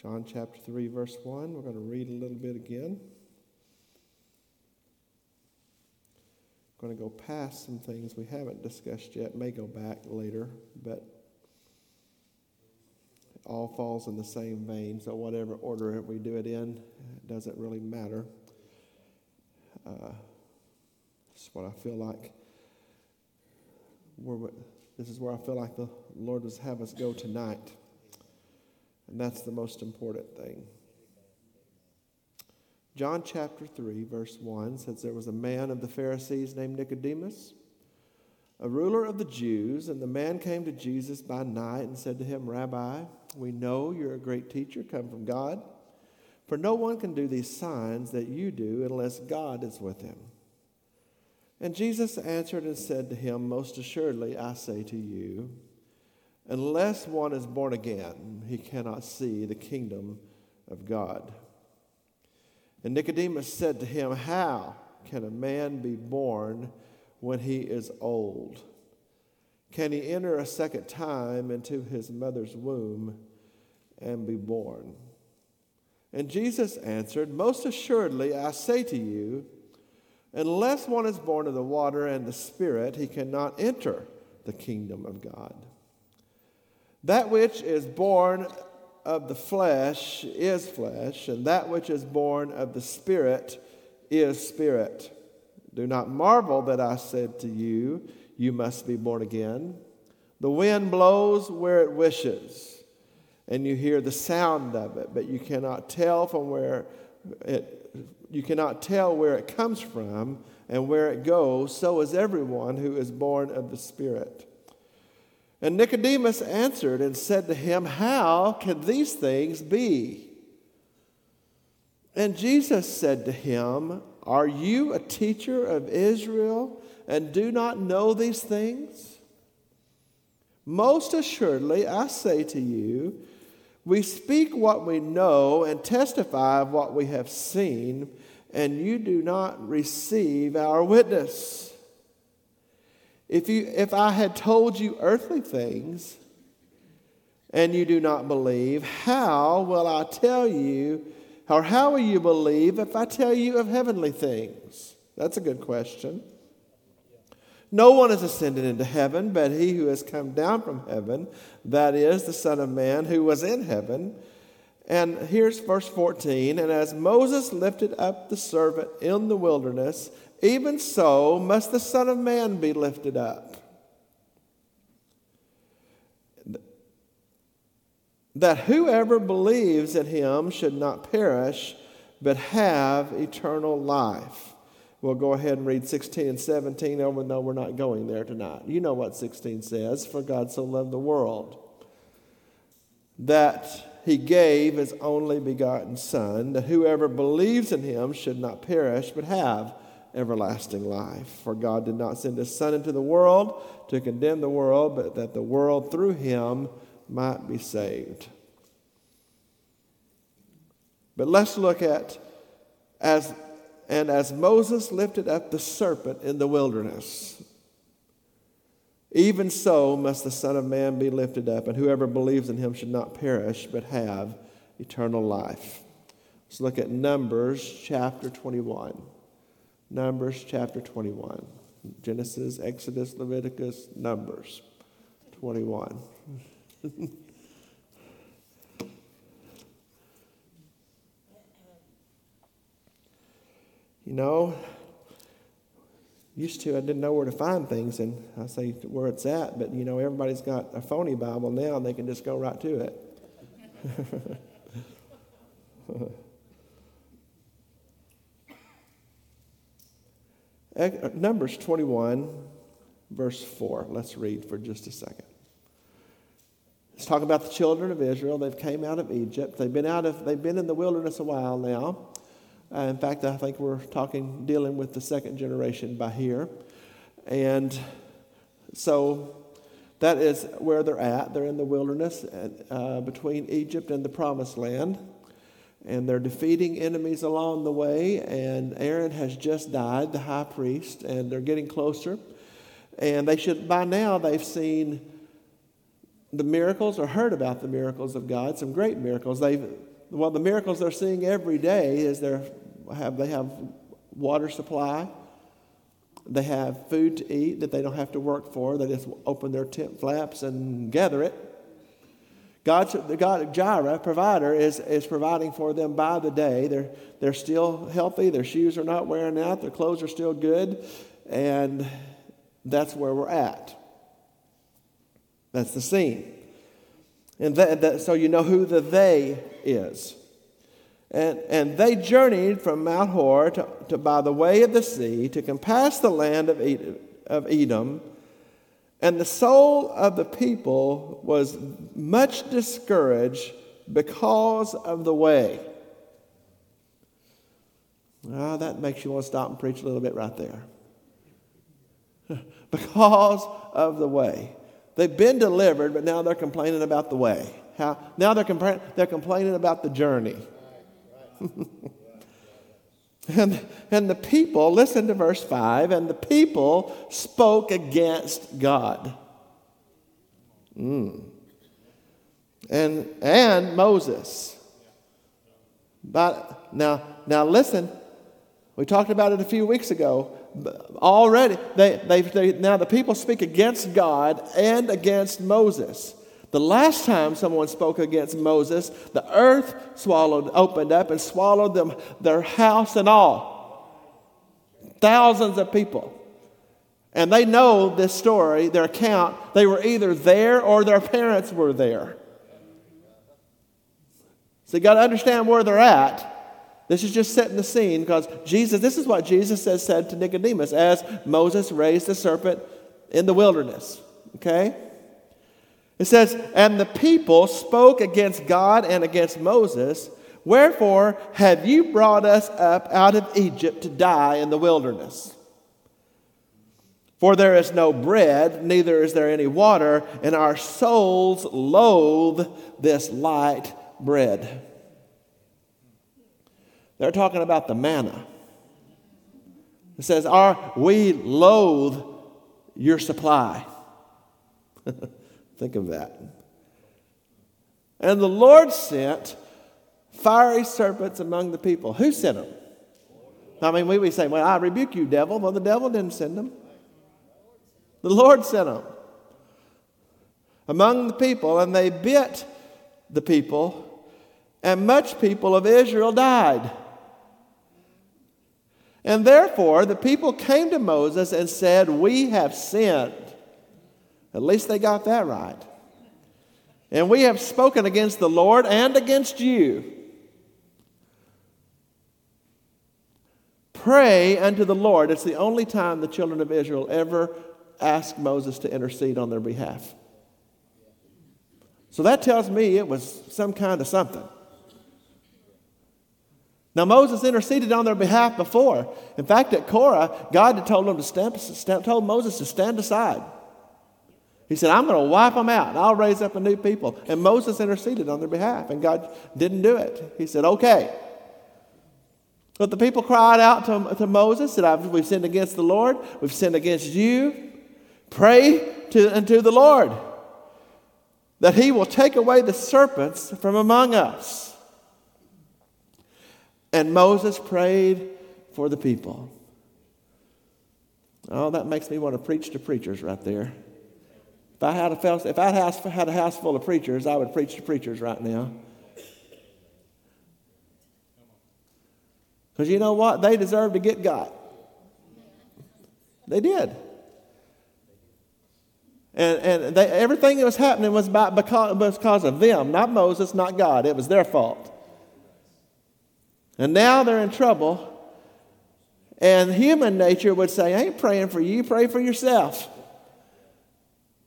John chapter 3, verse 1. We're going to read a little bit again. I'm going to go past some things we haven't discussed yet, may go back later, but it all falls in the same vein. So, whatever order we do it in, it doesn't really matter. Uh, this what I feel like. We're, this is where I feel like the Lord does have us go tonight. And that's the most important thing. John chapter 3, verse 1 says there was a man of the Pharisees named Nicodemus, a ruler of the Jews, and the man came to Jesus by night and said to him, Rabbi, we know you're a great teacher come from God, for no one can do these signs that you do unless God is with him. And Jesus answered and said to him, Most assuredly, I say to you, unless one is born again, he cannot see the kingdom of God. And Nicodemus said to him, How can a man be born when he is old? Can he enter a second time into his mother's womb and be born? And Jesus answered, Most assuredly, I say to you, unless one is born of the water and the Spirit, he cannot enter the kingdom of God. That which is born of the flesh is flesh, and that which is born of the Spirit is spirit. Do not marvel that I said to you, You must be born again. The wind blows where it wishes, and you hear the sound of it, but you cannot tell from where it, you cannot tell where it comes from and where it goes. So is everyone who is born of the Spirit. And Nicodemus answered and said to him, How can these things be? And Jesus said to him, Are you a teacher of Israel and do not know these things? Most assuredly, I say to you, we speak what we know and testify of what we have seen, and you do not receive our witness. If, you, if I had told you earthly things and you do not believe, how will I tell you, or how will you believe if I tell you of heavenly things? That's a good question. No one has ascended into heaven but he who has come down from heaven, that is, the Son of Man who was in heaven. And here's verse 14 And as Moses lifted up the servant in the wilderness, even so must the Son of Man be lifted up. That whoever believes in him should not perish, but have eternal life. We'll go ahead and read 16 and 17, even though we're not going there tonight. You know what 16 says For God so loved the world that he gave his only begotten Son, that whoever believes in him should not perish, but have everlasting life. For God did not send his Son into the world to condemn the world, but that the world through him might be saved. But let's look at as and as Moses lifted up the serpent in the wilderness, even so must the Son of Man be lifted up, and whoever believes in him should not perish, but have eternal life. Let's look at Numbers chapter 21. Numbers chapter 21. Genesis, Exodus, Leviticus, Numbers 21. you know, used to I didn't know where to find things, and I say where it's at, but you know, everybody's got a phony Bible now, and they can just go right to it. Numbers 21, verse 4. Let's read for just a second. It's talking about the children of Israel. They've came out of Egypt. They've been out of they've been in the wilderness a while now. Uh, in fact, I think we're talking dealing with the second generation by here. And so that is where they're at. They're in the wilderness uh, between Egypt and the promised land and they're defeating enemies along the way. And Aaron has just died, the high priest, and they're getting closer. And they should, by now, they've seen the miracles or heard about the miracles of God, some great miracles. They've, well, the miracles they're seeing every day is they have, they have water supply. They have food to eat that they don't have to work for. They just open their tent flaps and gather it. God, the God Jireh, provider, is, is providing for them by the day. They're, they're still healthy. Their shoes are not wearing out. Their clothes are still good. And that's where we're at. That's the scene. And that, so you know who the they is. And, and they journeyed from Mount Hor to, to, by the way of the sea to compass the land of of Edom. And the soul of the people was much discouraged because of the way. Ah, that makes you want to stop and preach a little bit right there. because of the way. They've been delivered, but now they're complaining about the way. How, now they're, they're complaining about the journey. and, and the people, listen to verse 5, and the people spoke against God. Mm. And, and Moses. But now, now listen, we talked about it a few weeks ago already, they, they, they, now the people speak against God and against Moses. The last time someone spoke against Moses, the earth swallowed, opened up and swallowed them, their house and all. Thousands of people. And they know this story, their account. They were either there or their parents were there. So you got to understand where they're at. This is just setting the scene because Jesus, this is what Jesus says, said to Nicodemus as Moses raised the serpent in the wilderness. Okay? It says, And the people spoke against God and against Moses. Wherefore have you brought us up out of Egypt to die in the wilderness? For there is no bread, neither is there any water, and our souls loathe this light bread. They're talking about the manna. It says, Our, We loathe your supply. Think of that. And the Lord sent fiery serpents among the people. Who sent them? I mean, we, we say, Well, I rebuke you, devil. Well, the devil didn't send them, the Lord sent them among the people, and they bit the people, and much people of Israel died. And therefore, the people came to Moses and said, We have sinned. At least they got that right. And we have spoken against the Lord and against you. Pray unto the Lord. It's the only time the children of Israel ever asked Moses to intercede on their behalf. So that tells me it was some kind of something. Now, Moses interceded on their behalf before. In fact, at Korah, God had told, him to stand, told Moses to stand aside. He said, I'm going to wipe them out and I'll raise up a new people. And Moses interceded on their behalf, and God didn't do it. He said, Okay. But the people cried out to, to Moses, said, We've sinned against the Lord, we've sinned against you. Pray to, unto the Lord that he will take away the serpents from among us. And Moses prayed for the people. Oh, that makes me want to preach to preachers right there. If I had a, if I had a house full of preachers, I would preach to preachers right now. Because you know what? They deserve to get got. They did. And, and they, everything that was happening was about because, because of them, not Moses, not God. It was their fault. And now they're in trouble. And human nature would say, I ain't praying for you, pray for yourself.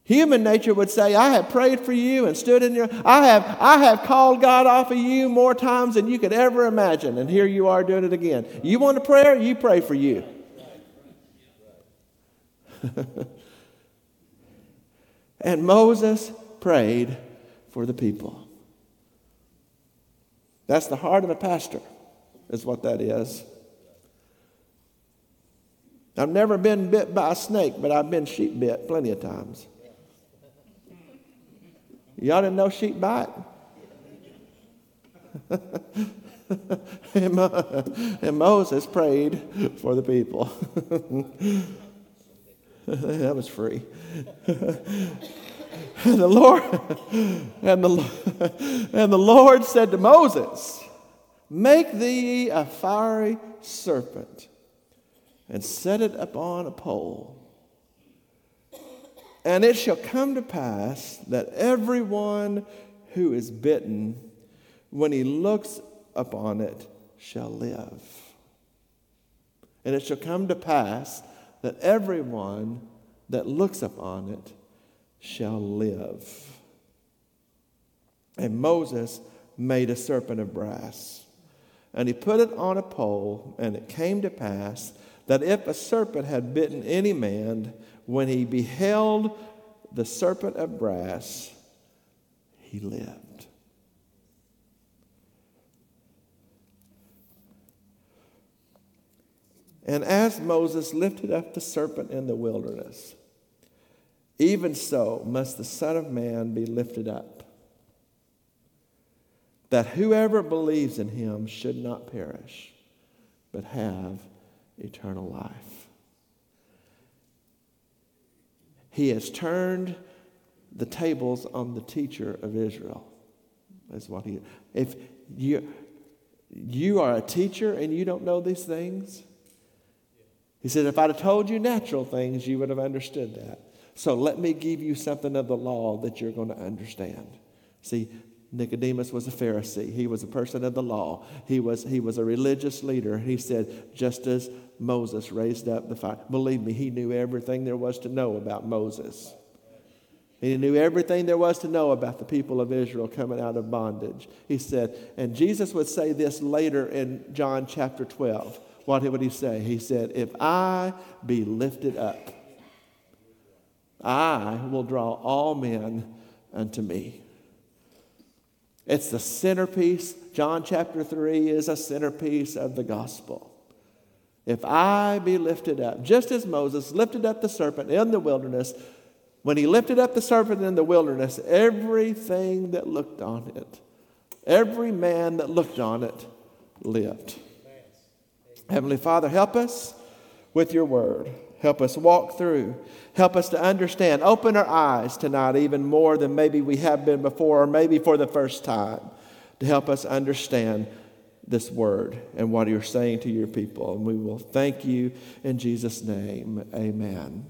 Human nature would say, I have prayed for you and stood in your I have I have called God off of you more times than you could ever imagine. And here you are doing it again. You want a prayer? You pray for you. and Moses prayed for the people. That's the heart of a pastor is what that is. I've never been bit by a snake, but I've been sheep bit plenty of times. Y'all didn't know sheep bite? and, Moses prayed for the people. that was free. and the Lord and the, and the Lord said to Moses, Make thee a fiery serpent and set it upon a pole. And it shall come to pass that everyone who is bitten, when he looks upon it, shall live. And it shall come to pass that everyone that looks upon it shall live. And Moses made a serpent of brass, and he put it on a pole, and it came to pass that if a serpent had bitten any man, when he beheld the serpent of brass, he lived. And as Moses lifted up the serpent in the wilderness, even so must the Son of Man be lifted up, that whoever believes in him should not perish, but have eternal life. He has turned the tables on the teacher of Israel. That's what he if you you are a teacher and you don't know these things, he said, if I'd have told you natural things, you would have understood that. So let me give you something of the law that you're going to understand. See, Nicodemus was a Pharisee. He was a person of the law. He was, he was a religious leader. He said, just as Moses raised up the fire. Believe me, he knew everything there was to know about Moses. He knew everything there was to know about the people of Israel coming out of bondage. He said, and Jesus would say this later in John chapter 12. What would he say? He said, If I be lifted up, I will draw all men unto me. It's the centerpiece. John chapter 3 is a centerpiece of the gospel. If I be lifted up, just as Moses lifted up the serpent in the wilderness, when he lifted up the serpent in the wilderness, everything that looked on it, every man that looked on it lived. Heavenly Father, help us with your word. Help us walk through. Help us to understand. Open our eyes tonight, even more than maybe we have been before, or maybe for the first time, to help us understand this word and what you're saying to your people. And we will thank you in Jesus' name. Amen.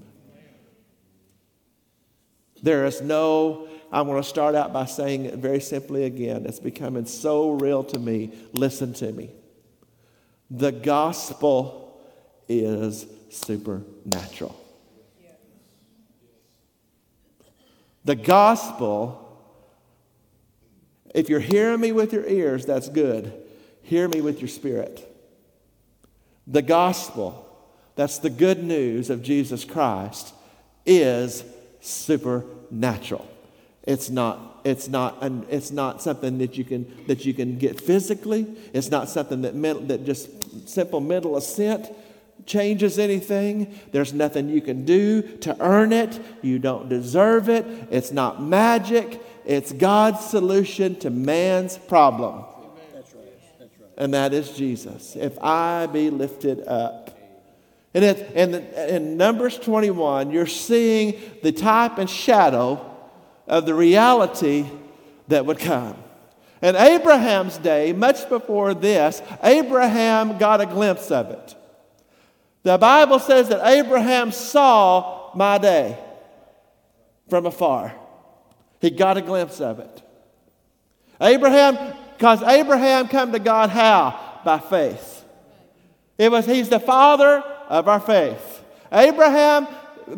There is no, I want to start out by saying it very simply again. It's becoming so real to me. Listen to me. The gospel is supernatural. The gospel, if you're hearing me with your ears, that's good. Hear me with your spirit. The gospel, that's the good news of Jesus Christ, is supernatural. It's not, it's not, it's not something that you can, that you can get physically. It's not something that, mental, that just simple mental assent changes anything. There's nothing you can do to earn it. You don't deserve it. It's not magic. It's God's solution to man's problem. That's right. That's right. And that is Jesus. If I be lifted up. And it, in, in Numbers 21, you're seeing the type and shadow of the reality that would come. In Abraham's day, much before this, Abraham got a glimpse of it. The Bible says that Abraham saw my day from afar. He got a glimpse of it. Abraham, because Abraham come to God how? By faith. It was he's the father of our faith. Abraham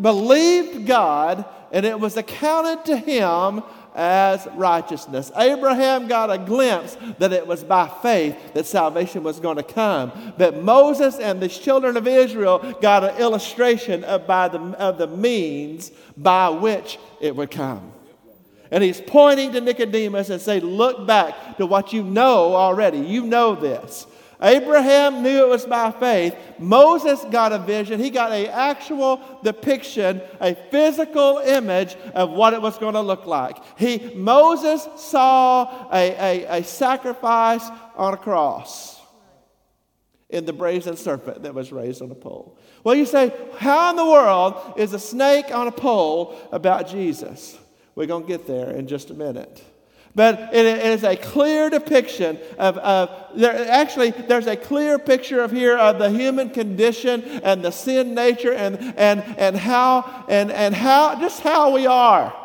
believed God and it was accounted to him as righteousness. Abraham got a glimpse that it was by faith that salvation was going to come. But Moses and the children of Israel got an illustration of, by the, of the means by which it would come. And he's pointing to Nicodemus and say, Look back to what you know already. You know this. Abraham knew it was by faith. Moses got a vision. He got an actual depiction, a physical image of what it was going to look like. He, Moses saw a, a, a sacrifice on a cross in the brazen serpent that was raised on a pole. Well, you say, how in the world is a snake on a pole about Jesus? We're going to get there in just a minute. But it is a clear depiction of, of there, actually, there's a clear picture of here of the human condition and the sin nature and, and, and how, and, and how, just how we are.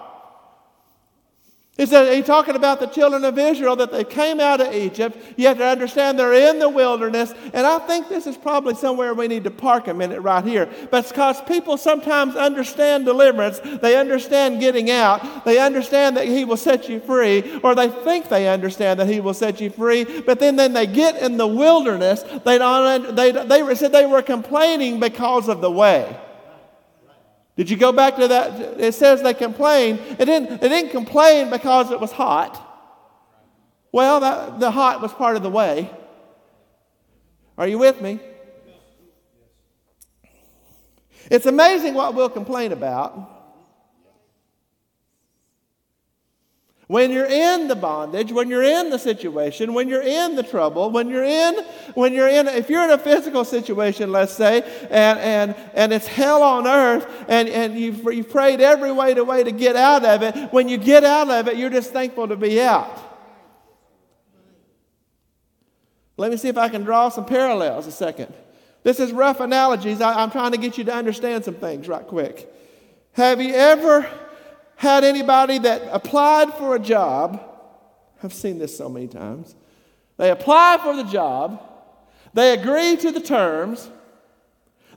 He said, he's talking about the children of Israel that they came out of Egypt. You have to understand they're in the wilderness. And I think this is probably somewhere we need to park a minute right here. But because people sometimes understand deliverance. They understand getting out. They understand that He will set you free, or they think they understand that He will set you free. But then, then they get in the wilderness. They, don't, they, they said they were complaining because of the way. Did you go back to that? It says they complained. It didn't, it didn't complain because it was hot. Well, that, the hot was part of the way. Are you with me? It's amazing what we'll complain about. When you're in the bondage, when you're in the situation, when you're in the trouble, when you're in, when you're in, if you're in a physical situation, let's say, and, and, and it's hell on earth, and, and you've, you've prayed every way to way to get out of it, when you get out of it, you're just thankful to be out. Let me see if I can draw some parallels a second. This is rough analogies. I, I'm trying to get you to understand some things right quick. Have you ever had anybody that applied for a job. I've seen this so many times. They apply for the job, they agree to the terms,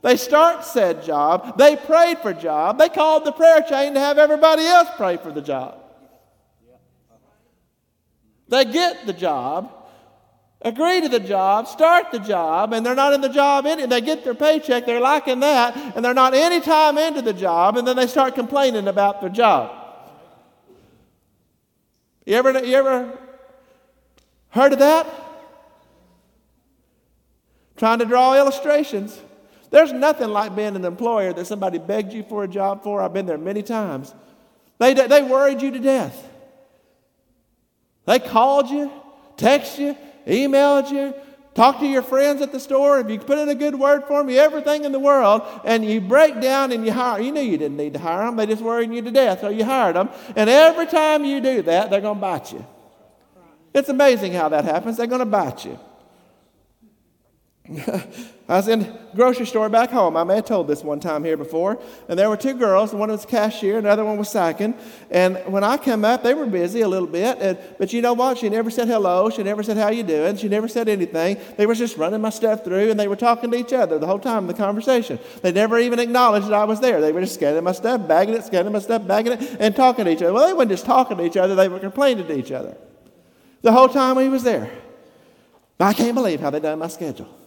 they start said job, they prayed for job, they called the prayer chain to have everybody else pray for the job. They get the job, agree to the job, start the job, and they're not in the job any, they get their paycheck, they're liking that, and they're not any time into the job, and then they start complaining about their job. You ever, you ever heard of that? Trying to draw illustrations. There's nothing like being an employer that somebody begged you for a job for. I've been there many times. They, they worried you to death. They called you, texted you, emailed you, talked to your friends at the store. If you put in a good word for me, everything in the world, and you break down and you hire. You knew you didn't need to hire them. They just worried you to death, so you hired them. And every time you do that, they're going to bite you. It's amazing how that happens. They're going to bite you. I was in a grocery store back home. I may have told this one time here before. And there were two girls. One was cashier, and the other one was psyching. And when I came up, they were busy a little bit. And, but you know what? She never said hello. She never said, how you doing? She never said anything. They were just running my stuff through, and they were talking to each other the whole time in the conversation. They never even acknowledged that I was there. They were just scanning my stuff, bagging it, scanning my stuff, bagging it, and talking to each other. Well, they weren't just talking to each other. They were complaining to each other. The whole time he was there. I can't believe how they done my schedule.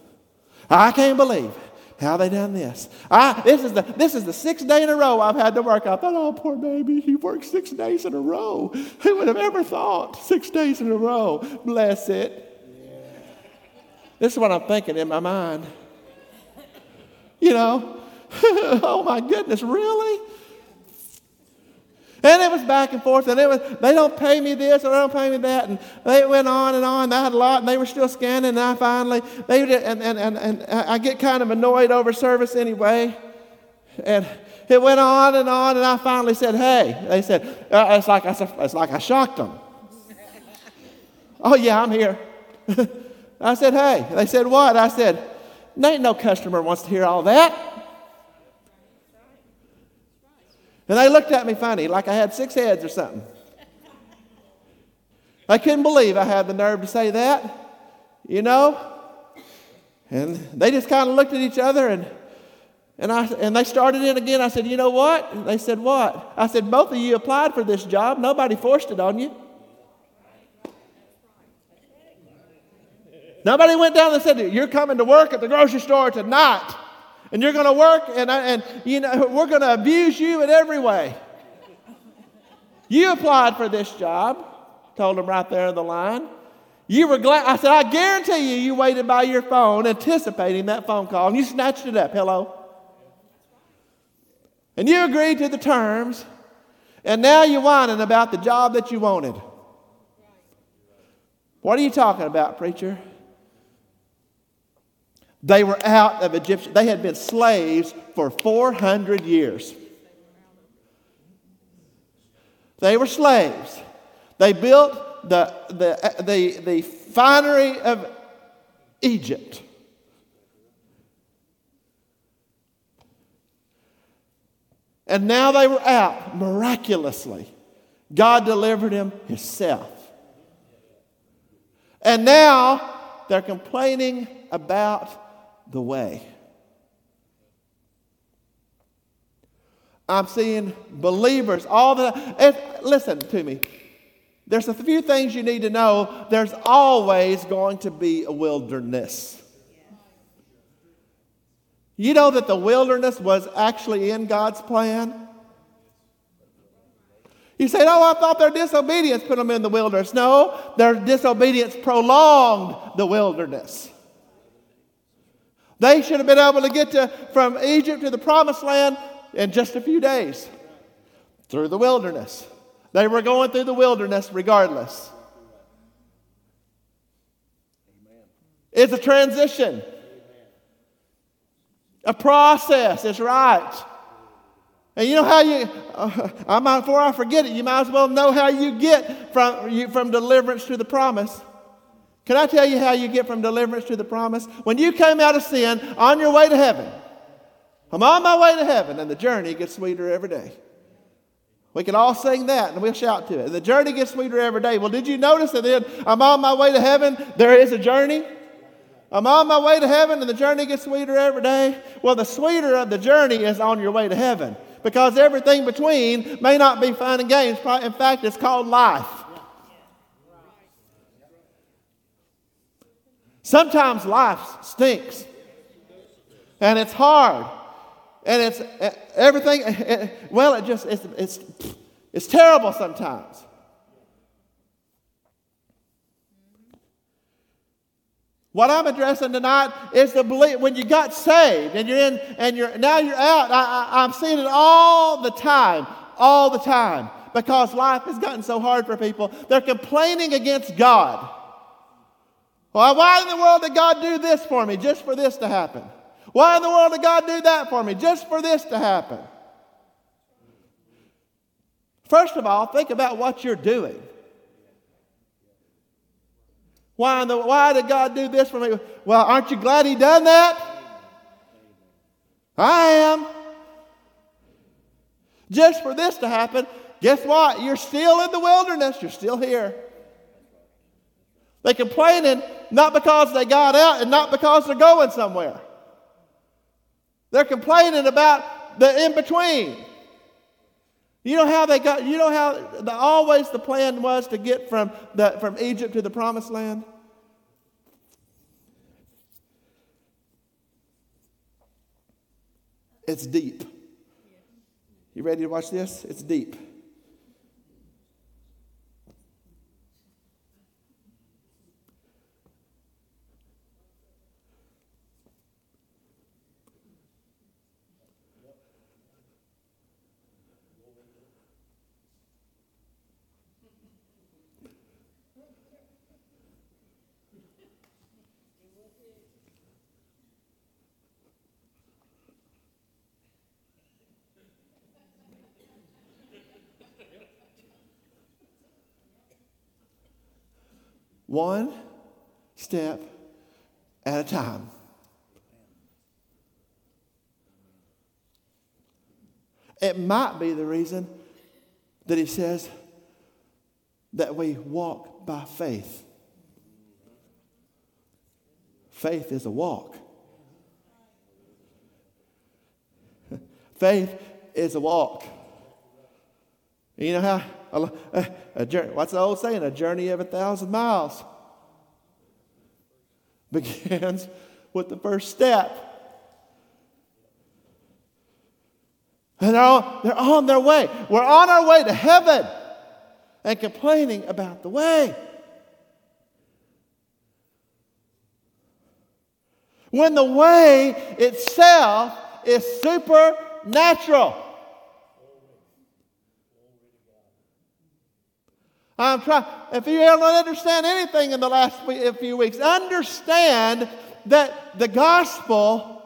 I can't believe how they done this. I, this, is the, this is the sixth day in a row I've had to work. I thought, oh, poor baby, he worked six days in a row. Who would have ever thought six days in a row? Bless it. This is what I'm thinking in my mind. You know, oh my goodness, really? And it was back and forth, and it was, they don't pay me this or they don't pay me that. And they went on and on. And I had a lot, and they were still scanning. And I finally, they did, and, and, and, and I get kind of annoyed over service anyway. And it went on and on, and I finally said, Hey, they said, uh, it's, like I, it's like I shocked them. oh, yeah, I'm here. I said, Hey. They said, What? I said, Ain't no customer wants to hear all that. And they looked at me funny, like I had six heads or something. I couldn't believe I had the nerve to say that, you know? And they just kind of looked at each other and and, I, and they started in again. I said, You know what? And they said, What? I said, Both of you applied for this job. Nobody forced it on you. Nobody went down and said, You're coming to work at the grocery store tonight and you're going to work, and, and you know, we're going to abuse you in every way. You applied for this job, told them right there in the line. You were glad. I said, I guarantee you, you waited by your phone anticipating that phone call and you snatched it up. Hello? And you agreed to the terms, and now you're whining about the job that you wanted. What are you talking about, preacher? They were out of Egyptian. They had been slaves for 400 years. They were slaves. They built the, the, the, the finery of Egypt. And now they were out miraculously. God delivered him himself. And now they're complaining about the way. I'm seeing believers all the listen to me. There's a few things you need to know. There's always going to be a wilderness. You know that the wilderness was actually in God's plan? You say, Oh, I thought their disobedience put them in the wilderness. No, their disobedience prolonged the wilderness. They should have been able to get to, from Egypt to the promised land in just a few days through the wilderness. They were going through the wilderness regardless. It's a transition, a process. It's right. And you know how you, uh, I might, before I forget it, you might as well know how you get from, you, from deliverance to the promise. Can I tell you how you get from deliverance to the promise? When you came out of sin on your way to heaven, I'm on my way to heaven, and the journey gets sweeter every day. We can all sing that and we'll shout to it. The journey gets sweeter every day. Well, did you notice that then I'm on my way to heaven? There is a journey. I'm on my way to heaven and the journey gets sweeter every day. Well, the sweeter of the journey is on your way to heaven because everything between may not be fun and games. In fact, it's called life. Sometimes life stinks and it's hard and it's everything, eh, eh, well, it just, it's, it's, it's terrible sometimes. What I'm addressing tonight is the belief when you got saved and you're in and you're now you're out. I, I'm seeing it all the time, all the time, because life has gotten so hard for people. They're complaining against God. Well, why in the world did God do this for me just for this to happen? Why in the world did God do that for me just for this to happen? First of all, think about what you're doing. Why, the, why did God do this for me? Well, aren't you glad He done that? I am. Just for this to happen, guess what? You're still in the wilderness. You're still here. They're complaining not because they got out and not because they're going somewhere. They're complaining about the in between. You know how they got, you know how the, always the plan was to get from, the, from Egypt to the promised land? It's deep. You ready to watch this? It's deep. One step at a time. It might be the reason that he says that we walk by faith. Faith is a walk. Faith is a walk. You know how a, eh, a, a journey, what's the old saying? A journey of a thousand miles begins with the first step. And they're they're on their way. We're on our way to heaven and complaining about the way. When the way itself is supernatural. I'm trying, if you don't understand anything in the last few weeks, understand that the gospel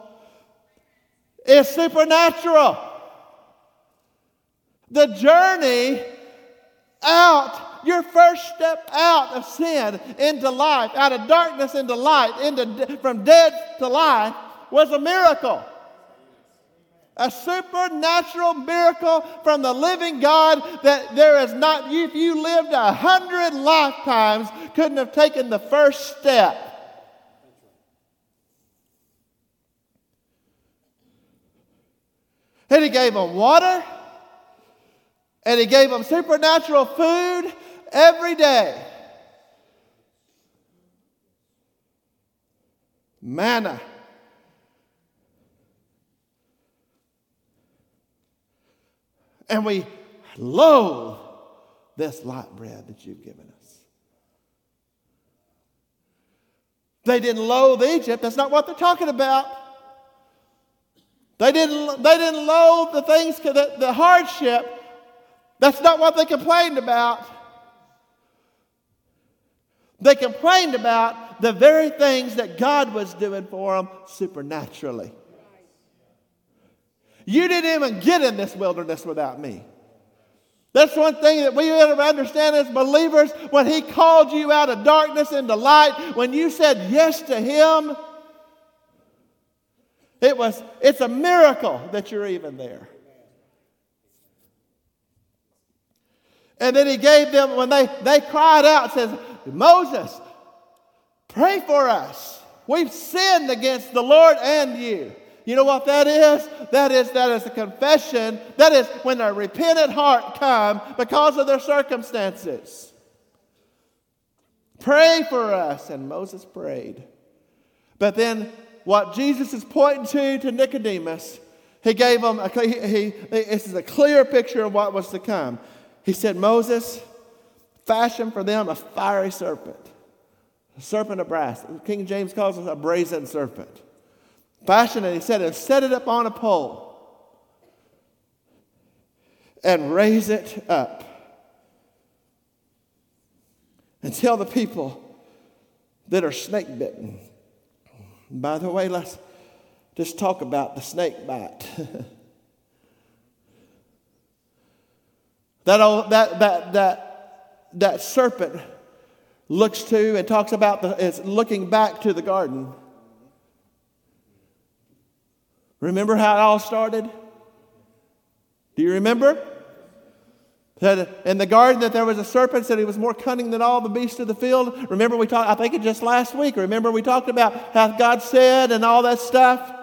is supernatural. The journey out, your first step out of sin into life, out of darkness into light, into, from dead to life, was a miracle a supernatural miracle from the living God that there is not, if you lived a hundred lifetimes, couldn't have taken the first step. And he gave them water, and he gave them supernatural food every day. Manna. And we loathe this light bread that you've given us. They didn't loathe Egypt. That's not what they're talking about. They didn't, they didn't loathe the things, the, the hardship. That's not what they complained about. They complained about the very things that God was doing for them supernaturally. You didn't even get in this wilderness without me. That's one thing that we to understand as believers. When He called you out of darkness into light, when you said yes to Him, it was, it's a miracle that you're even there. And then he gave them, when they, they cried out, says, Moses, pray for us. We've sinned against the Lord and you. You know what that is? That is that is a confession. That is when a repentant heart come because of their circumstances. Pray for us. And Moses prayed. But then what Jesus is pointing to to Nicodemus, he gave him a, he, he, this is a clear picture of what was to come. He said, Moses, fashion for them a fiery serpent, a serpent of brass. King James calls it a brazen serpent it, he said, and set it up on a pole and raise it up and tell the people that are snake bitten. By the way, let's just talk about the snake bite. that, old, that, that, that, that serpent looks to and talks about the, it's looking back to the garden Remember how it all started? Do you remember? That in the garden that there was a serpent said he was more cunning than all the beasts of the field. Remember we talked, I think it just last week. Remember we talked about how God said and all that stuff?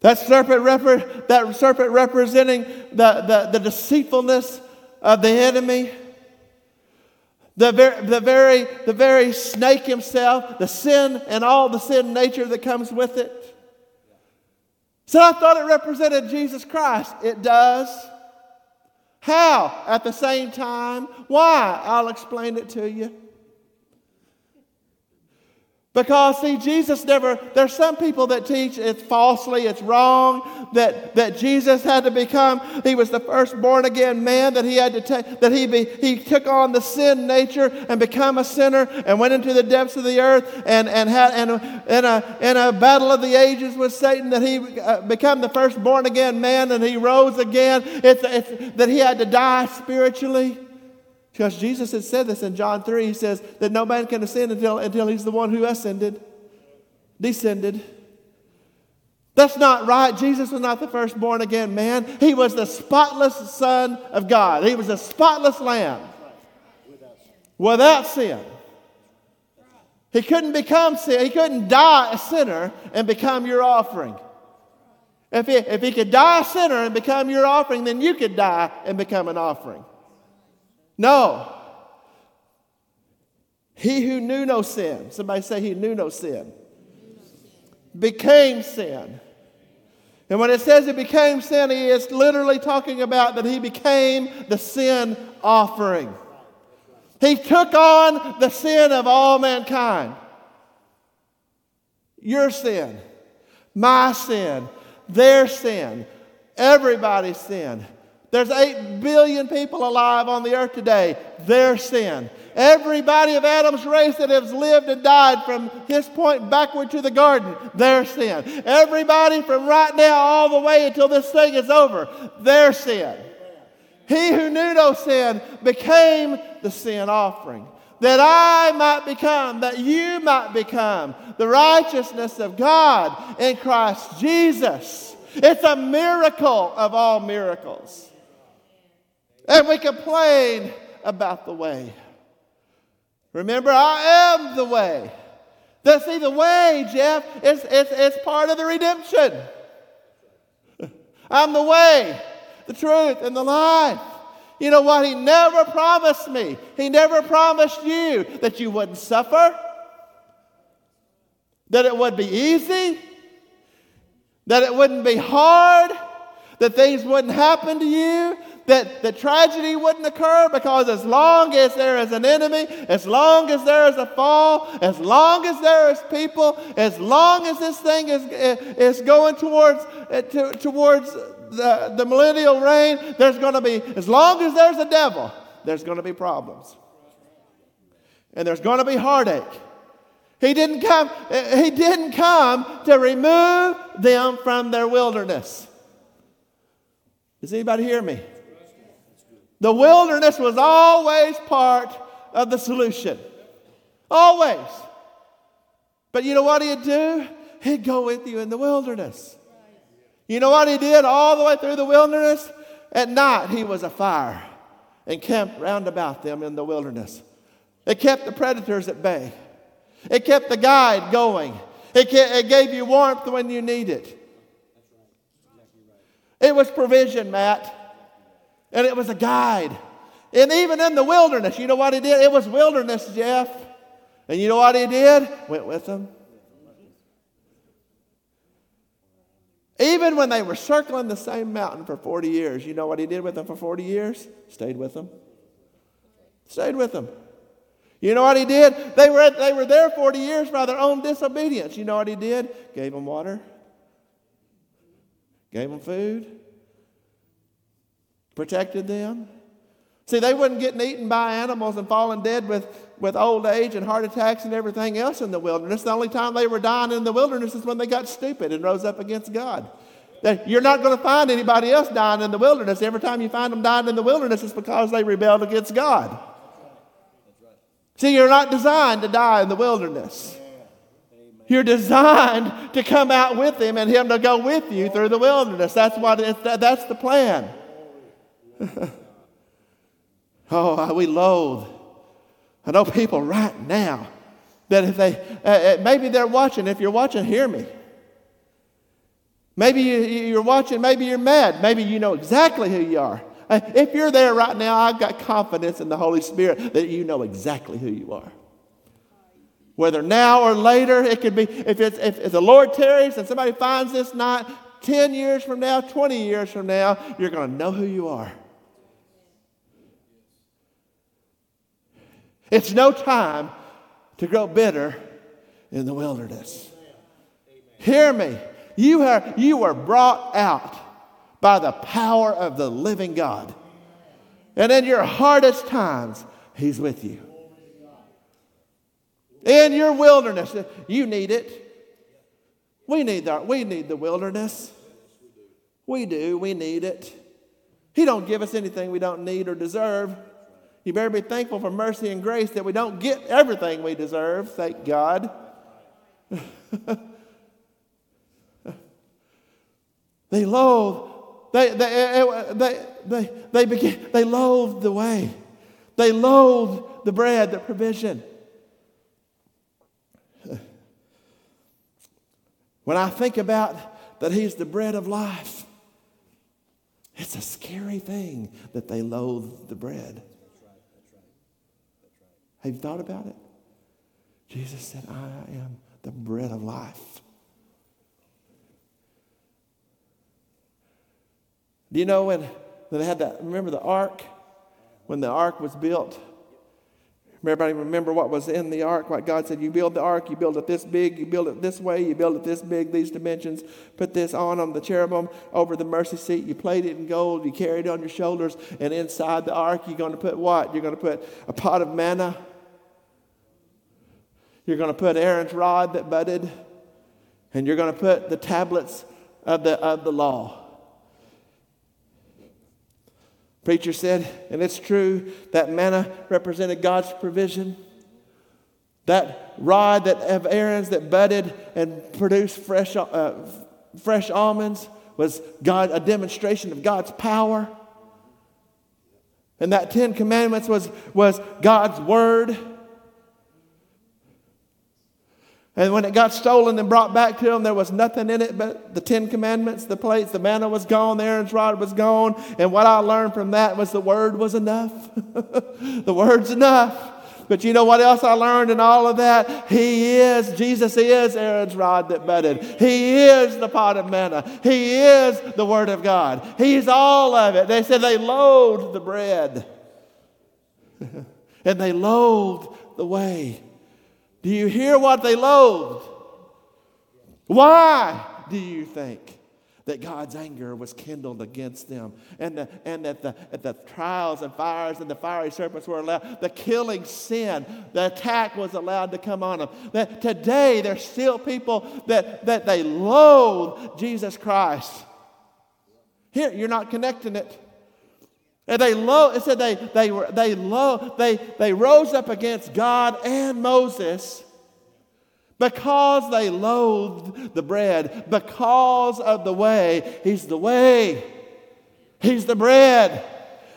That serpent, repre- that serpent representing the, the, the deceitfulness of the enemy. The very, the, very, the very snake himself, the sin and all the sin nature that comes with it. So I thought it represented Jesus Christ. It does. How? At the same time. Why? I'll explain it to you. Because, see, Jesus never, there's some people that teach it's falsely, it's wrong, that, that Jesus had to become, he was the first born again man, that he had to take, that he, be, he took on the sin nature and become a sinner and went into the depths of the earth and, and had, and in a, in a battle of the ages with Satan, that he uh, become the first born again man and he rose again. It's, it's that he had to die spiritually. Because Jesus had said this in John 3. He says that no man can ascend until, until he's the one who ascended, descended. That's not right. Jesus was not the first born again man. He was the spotless Son of God. He was a spotless Lamb without sin. He couldn't become sin. He couldn't die a sinner and become your offering. If he, if he could die a sinner and become your offering, then you could die and become an offering. No. He who knew no sin, somebody say he knew no sin, became sin. And when it says he became sin, he is literally talking about that he became the sin offering. He took on the sin of all mankind. Your sin, my sin, their sin, everybody's sin. There's 8 billion people alive on the earth today. Their sin. Everybody of Adam's race that has lived and died from his point backward to the garden, their sin. Everybody from right now all the way until this thing is over, their sin. He who knew no sin became the sin offering. That I might become, that you might become the righteousness of God in Christ Jesus. It's a miracle of all miracles. And we complain about the way. Remember, I am the way. The, see, the way, Jeff, is, is, is part of the redemption. I'm the way, the truth, and the life. You know what? He never promised me, He never promised you that you wouldn't suffer, that it would be easy, that it wouldn't be hard, that things wouldn't happen to you, that the tragedy wouldn't occur because as long as there is an enemy, as long as there is a fall, as long as there is people, as long as this thing is, is going towards, uh, to, towards the, the millennial reign, there's going to be, as long as there's a devil, there's going to be problems. And there's going to be heartache. He didn't come, he didn't come to remove them from their wilderness. Does anybody hear me? The wilderness was always part of the solution. Always. But you know what he'd do? He'd go with you in the wilderness. You know what he did all the way through the wilderness? At night, he was a fire and camped round about them in the wilderness. It kept the predators at bay. It kept the guide going. It, it gave you warmth when you need it. It was provision, Matt. And it was a guide. And even in the wilderness, you know what he did? It was wilderness, Jeff. And you know what he did? Went with them. Even when they were circling the same mountain for 40 years, you know what he did with them for 40 years? Stayed with them. Stayed with them. You know what he did? They were, they were there 40 years by their own disobedience. You know what he did? Gave them water, gave them food, protected them. See, they wasn't getting eaten by animals and falling dead with, with old age and heart attacks and everything else in the wilderness. The only time they were dying in the wilderness is when they got stupid and rose up against God. You're not going to find anybody else dying in the wilderness. Every time you find them dying in the wilderness, it's because they rebelled against God. See, you're not designed to die in the wilderness. You're designed to come out with Him and Him to go with you through the wilderness. That's what that's the plan. oh, we loathe. I know people right now that if they, uh, uh, maybe they're watching. If you're watching, hear me. Maybe you, are watching, maybe you're mad. Maybe you know exactly who you are. Uh, if you're there right now, I've got confidence in the Holy Spirit that you know exactly who you are. Whether now or later, it could be, if, it's, if, if the Lord tarries and somebody finds this night, 10 years from now, 20 years from now, you're going to know who you are. It's no time to grow bitter in the wilderness. Hear me. You are, you are brought out by the power of the living God. And in your hardest times, He's with you. In your wilderness, you need it. We need, the, we need the wilderness. We do. We need it. He don't give us anything we don't need or deserve. You better be thankful for mercy and grace that we don't get everything we deserve. Thank God. they loathe. They, they, they, they, they, begin, they loathe the way. They loathe the bread, the provision. When I think about that He's the bread of life, it's a scary thing that they loathe the bread. Have you thought about it? Jesus said, I am the bread of life. Do you know when, they had that? Remember the ark? When the ark was built? Everybody remember what was in the ark? What God said, you build the ark, you build it this big, you build it this way, you build it this big, these dimensions. Put this on on the cherubim over the mercy seat. You plate it in gold, you carry it on your shoulders, and inside the ark, you're going to put what? You're going to put a pot of manna. You're going to put Aaron's rod that budded, and you're going to put the tablets of the, of the law. Preacher said, and it's true, that manna represented God's provision. That rod that of Aaron's that budded and produced fresh, uh, fresh almonds was God, a demonstration of God's power. And that Ten Commandments was, was God's word. And when it got stolen and brought back to him, there was nothing in it but the Ten Commandments, the plates, the manna was gone, the Aaron's rod was gone. And what I learned from that was the word was enough. the word's enough. But you know what else I learned in all of that? He is, Jesus is Aaron's rod that budded. He is the pot of manna. He is the Word of God. He's all of it. They said they loathed the bread and they loathed the way. Do you hear what they loathed? Why do you think that God's anger was kindled against them and, the, and that the, the trials and fires and the fiery serpents were allowed, the killing sin, the attack was allowed to come on them? That today there's still people that, that they loathe Jesus Christ. Here, you're not connecting it. And they lo- it said they, they, were, they, lo- they, they rose up against God and Moses because they loathed the bread, because of the way. He's the way, He's the bread.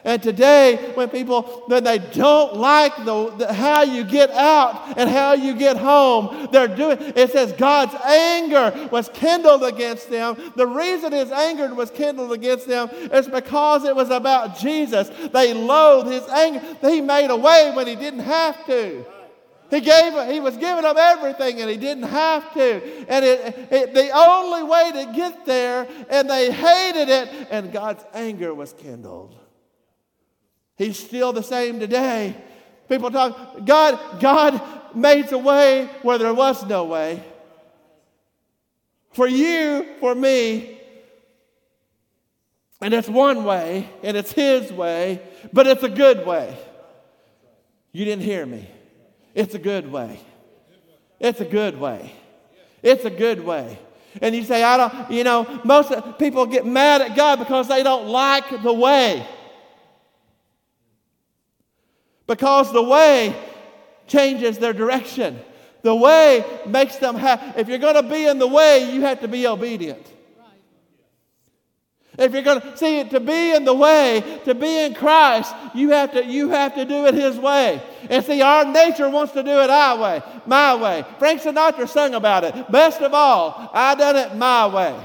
And today, when people when they don't like the, the, how you get out and how you get home, they're doing. It says God's anger was kindled against them. The reason His anger was kindled against them is because it was about Jesus. They loathed His anger. He made a way when He didn't have to. He gave, he was giving up everything and he didn't have to. And it, it, the only way to get there, and they hated it, and God's anger was kindled. He's still the same today. People talk, God, God made a way where there was no way. For you, for me, and it's one way, and it's His way, but it's a good way. You didn't hear me. It's a good way. It's a good way. It's a good way. And you say, I don't, you know, most people get mad at God because they don't like the way. Because the way changes their direction. The way makes them have, if you're going to be in the way, you have to be obedient. If you're going to see it to be in the way, to be in Christ, you have to you have to do it His way. And see, our nature wants to do it our way, my way. Frank Sinatra sung about it. Best of all, I done it my way.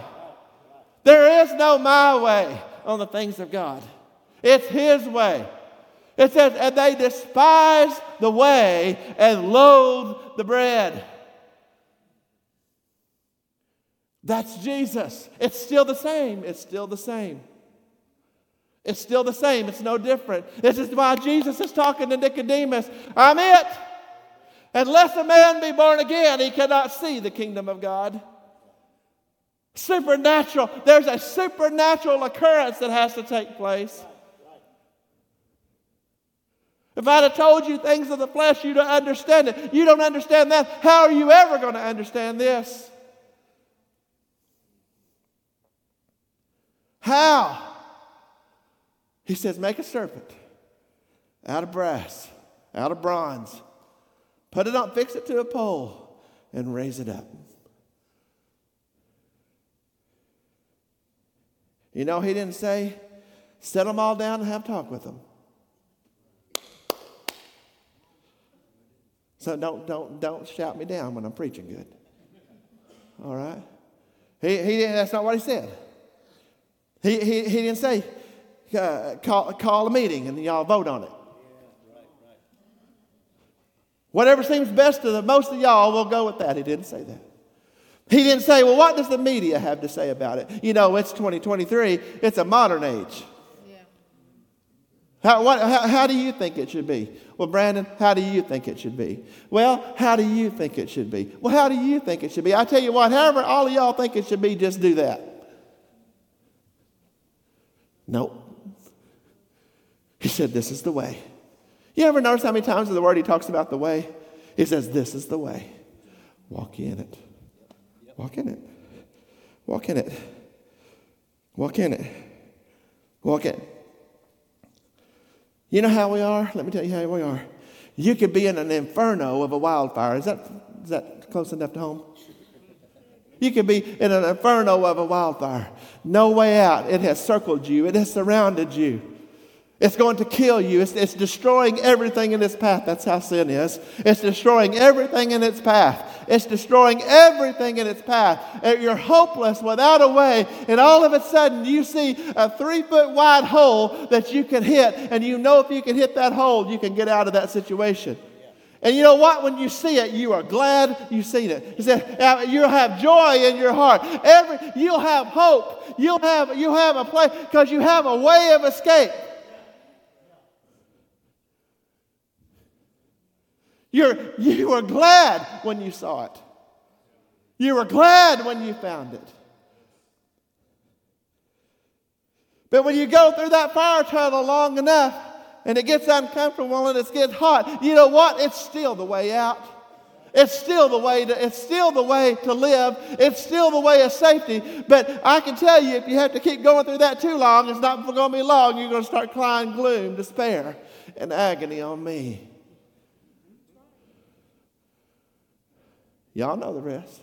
There is no my way on the things of God. It's His way. It says, and they despise the way and loathe the bread. That's Jesus. It's still the same. It's still the same. It's still the same. It's no different. This is why Jesus is talking to Nicodemus. I'm it. Unless a man be born again, he cannot see the kingdom of God. Supernatural. There's a supernatural occurrence that has to take place. If I'd have told you things of the flesh, you don't understand it. You don't understand that. How are you ever going to understand this? How? He says, Make a serpent out of brass, out of bronze, put it on, fix it to a pole, and raise it up. You know, he didn't say, Set them all down and have talk with them. So don't, don't, don't shout me down when I'm preaching good. All right? He, he, didn't, that's not what he said. He, he, he didn't say, uh, call, call a meeting and y'all vote on it. Whatever seems best to the most of y'all, we'll go with that. He didn't say that. He didn't say, well, what does the media have to say about it? You know, it's 2023, it's a modern age. How, what, how, how do you think it should be? Well, Brandon, how do you think it should be? Well, how do you think it should be? Well, how do you think it should be? I tell you what, however all of y'all think it should be, just do that. Nope. He said, This is the way. You ever notice how many times in the Word he talks about the way? He says, This is the way. Walk in it. Walk in it. Walk in it. Walk in it. Walk in it. You know how we are? Let me tell you how we are. You could be in an inferno of a wildfire. Is that, is that close enough to home? You could be in an inferno of a wildfire. No way out. It has circled you, it has surrounded you. It's going to kill you. It's, it's, destroying everything in its path. That's how sin is. It's destroying everything in its path. It's destroying everything in its path. You're hopeless without a way, and all of a sudden you see a three foot wide hole that you can hit, and you know if you can hit that hole, you can get out of that situation. And you know what? When you see it, you are glad you've seen it. You you'll have joy in your heart. Every, you'll have hope. You'll have, you'll have a place because you have a way of escape. You're, you were glad when you saw it. You were glad when you found it. But when you go through that fire tunnel long enough and it gets uncomfortable and it gets hot, you know what? It's still the way out. It's still the way to, it's still the way to live. It's still the way of safety. But I can tell you, if you have to keep going through that too long, it's not going to be long. You're going to start crying gloom, despair, and agony on me. Y'all know the rest.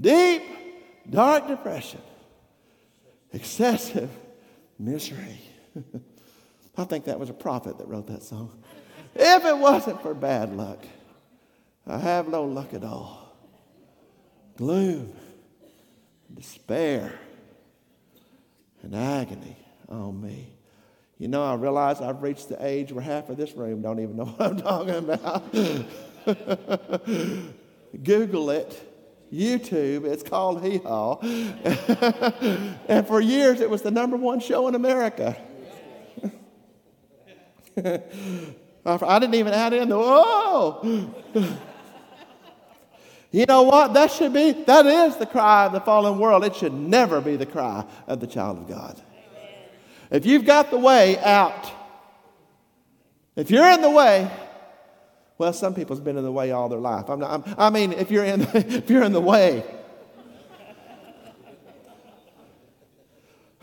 Deep, dark depression, excessive misery. I think that was a prophet that wrote that song. If it wasn't for bad luck, I have no luck at all. Gloom, despair, and agony on me. You know, I realize I've reached the age where half of this room don't even know what I'm talking about. Google it. YouTube. It's called Hee Haw. and for years, it was the number one show in America. I didn't even add in the whoa. you know what? That should be, that is the cry of the fallen world. It should never be the cry of the child of God. If you've got the way out, if you're in the way, well, some people's been in the way all their life. I'm not, I'm, i mean, if you're, in the, if you're in the way,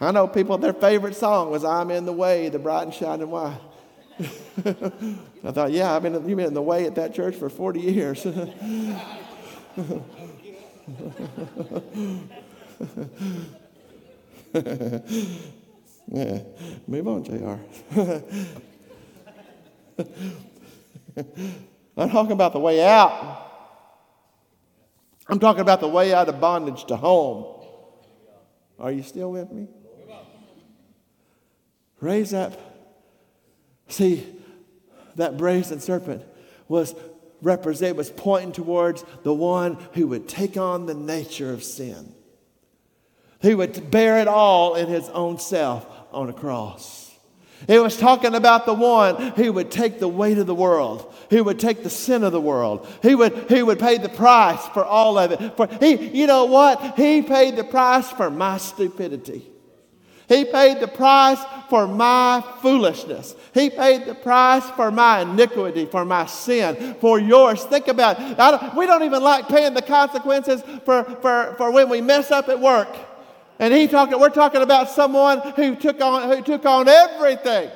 I know people, their favorite song was I'm in the way, the bright and shining white. I thought, yeah, I've been, you've been in the way at that church for 40 years. yeah, move on, JR. I'm talking about the way out. I'm talking about the way out of bondage to home. Are you still with me? Raise up. See, that brazen serpent was represent was pointing towards the one who would take on the nature of sin. He would bear it all in his own self on a cross. It was talking about the one who would take the weight of the world, who would take the sin of the world, He would, he would pay the price for all of it. For he, you know what? He paid the price for my stupidity. He paid the price for my foolishness. He paid the price for my iniquity, for my sin, for yours. Think about it. Don't, we don't even like paying the consequences for, for, for when we mess up at work. And he talking, we're talking about someone who took on, who took on everything,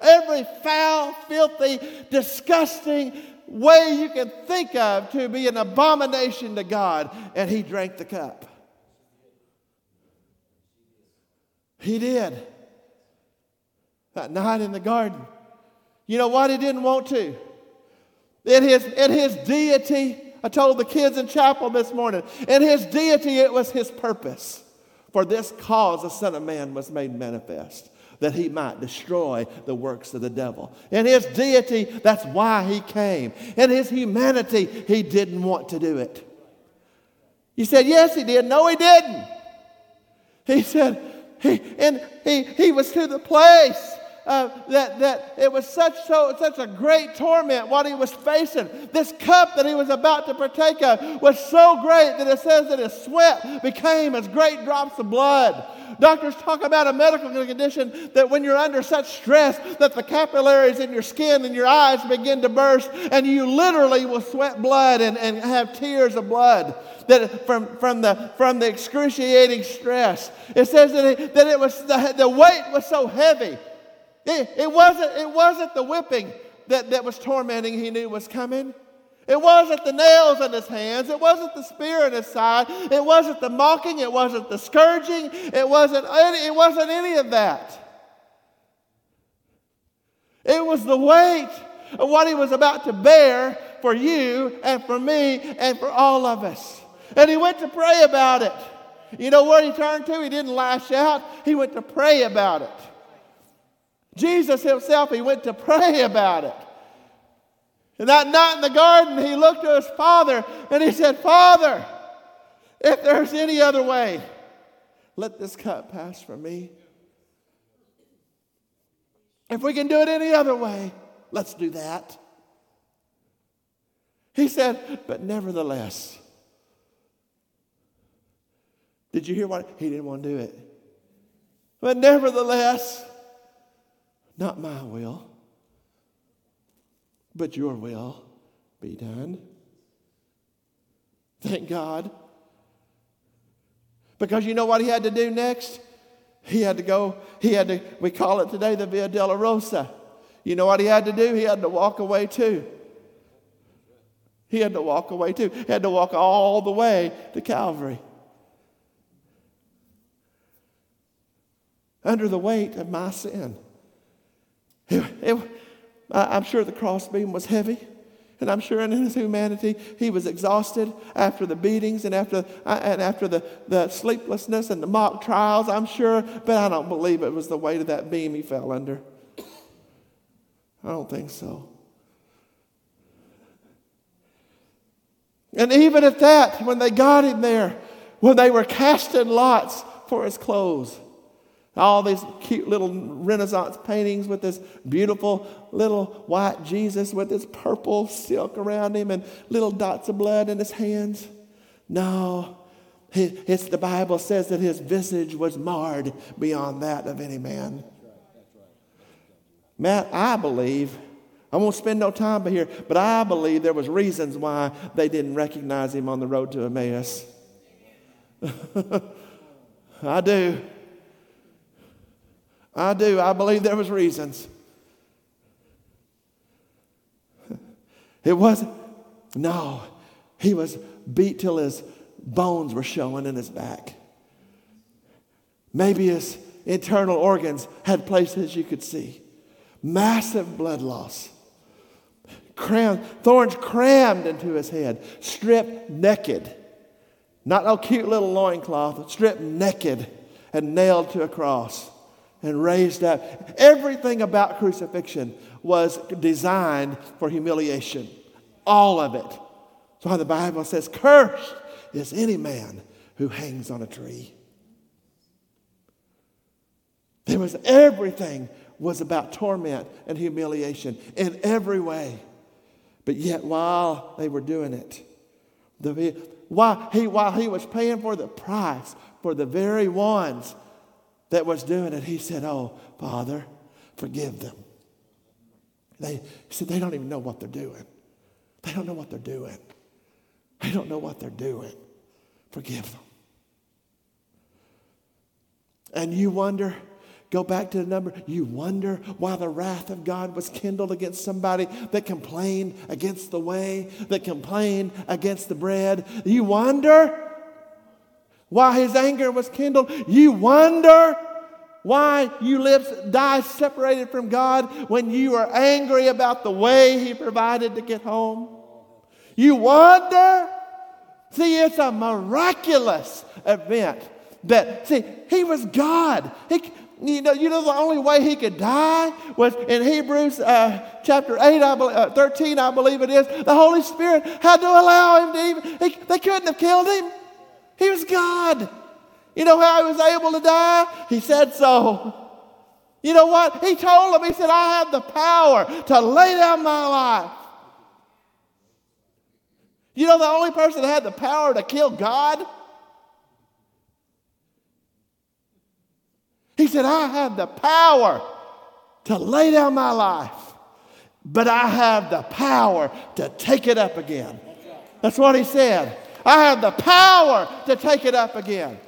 every foul, filthy, disgusting way you can think of to be an abomination to God, and he drank the cup. He did. That night in the garden. You know what? He didn't want to. In his, in his deity, I told the kids in chapel this morning, in his deity, it was his purpose. For this cause the Son of Man was made manifest, that he might destroy the works of the devil. In his deity, that's why he came. In his humanity, he didn't want to do it. You said, Yes, he did. No, he didn't. He said, he, and he, he was to the place uh, that, that it was such, so, such a great torment what he was facing. This cup that he was about to partake of was so great that it says that his sweat became as great drops of blood. Doctors talk about a medical condition that when you're under such stress that the capillaries in your skin and your eyes begin to burst and you literally will sweat blood and, and have tears of blood that from, from, the, from the excruciating stress. It says that it, that it was the, the weight was so heavy. It, it, wasn't, it wasn't the whipping that, that was tormenting he knew was coming. It wasn't the nails in his hands. It wasn't the spear in his side. It wasn't the mocking. It wasn't the scourging. It wasn't any, it wasn't any of that. It was the weight of what he was about to bear for you and for me and for all of us. And he went to pray about it. You know where he turned to? He didn't lash out, he went to pray about it. Jesus himself, he went to pray about it. And that night in the garden, he looked to his father and he said, Father, if there's any other way, let this cup pass from me. If we can do it any other way, let's do that. He said, But nevertheless, did you hear what? He didn't want to do it. But nevertheless, not my will but your will be done. Thank God. Because you know what he had to do next? He had to go, he had to, we call it today the Via Dolorosa. You know what he had to do? He had to walk away too. He had to walk away too. He had to walk all the way to Calvary. Under the weight of my sin. It, it, I'm sure the crossbeam was heavy. And I'm sure in his humanity, he was exhausted after the beatings and after, uh, and after the, the sleeplessness and the mock trials, I'm sure. But I don't believe it was the weight of that beam he fell under. I don't think so. And even at that, when they got him there, when they were casting lots for his clothes, all these cute little Renaissance paintings with this beautiful little white Jesus with this purple silk around him and little dots of blood in his hands. No, it's the Bible says that his visage was marred beyond that of any man. Matt, I believe, I won't spend no time here, but I believe there was reasons why they didn't recognize him on the road to Emmaus. I do. I do. I believe there was reasons. It wasn't, no, he was beat till his bones were showing in his back. Maybe his internal organs had places you could see. Massive blood loss. Cram, thorns crammed into his head, stripped naked. Not no cute little loincloth, stripped naked and nailed to a cross and raised up. Everything about crucifixion was designed for humiliation. All of it. That's why the Bible says, Cursed is any man who hangs on a tree. There was everything was about torment and humiliation in every way. But yet, while they were doing it, the, while, he, while he was paying for the price for the very ones that was doing it, he said, Oh, Father, forgive them. They, he said, They don't even know what they're doing. They don't know what they're doing. They don't know what they're doing. Forgive them. And you wonder, go back to the number, you wonder why the wrath of God was kindled against somebody that complained against the way, that complained against the bread. You wonder why his anger was kindled. You wonder why you live, die separated from God when you are angry about the way he provided to get home. You wonder. See, it's a miraculous event that, see, he was God. He, you know, you know the only way he could die was in Hebrews uh, chapter 8, I believe, uh, 13, I believe it is. The Holy Spirit had to allow him to even, he, they couldn't have killed him. He was God. You know how he was able to die? He said so. You know what? He told him, He said, I have the power to lay down my life. You know, the only person that had the power to kill God? He said, I have the power to lay down my life, but I have the power to take it up again. That's what he said. I have the power to take it up again.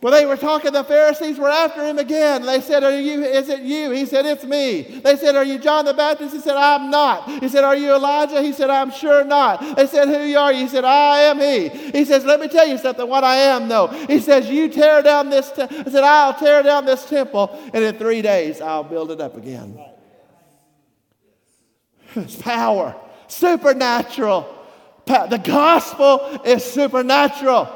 When they were talking, the Pharisees were after him again. They said, Are you, is it you? He said, It's me. They said, Are you John the Baptist? He said, I'm not. He said, Are you Elijah? He said, I'm sure not. They said, Who are you? He said, I am he. He says, Let me tell you something, what I am, though. He says, You tear down this. I said, I'll tear down this temple, and in three days I'll build it up again. It's power, supernatural. The gospel is supernatural.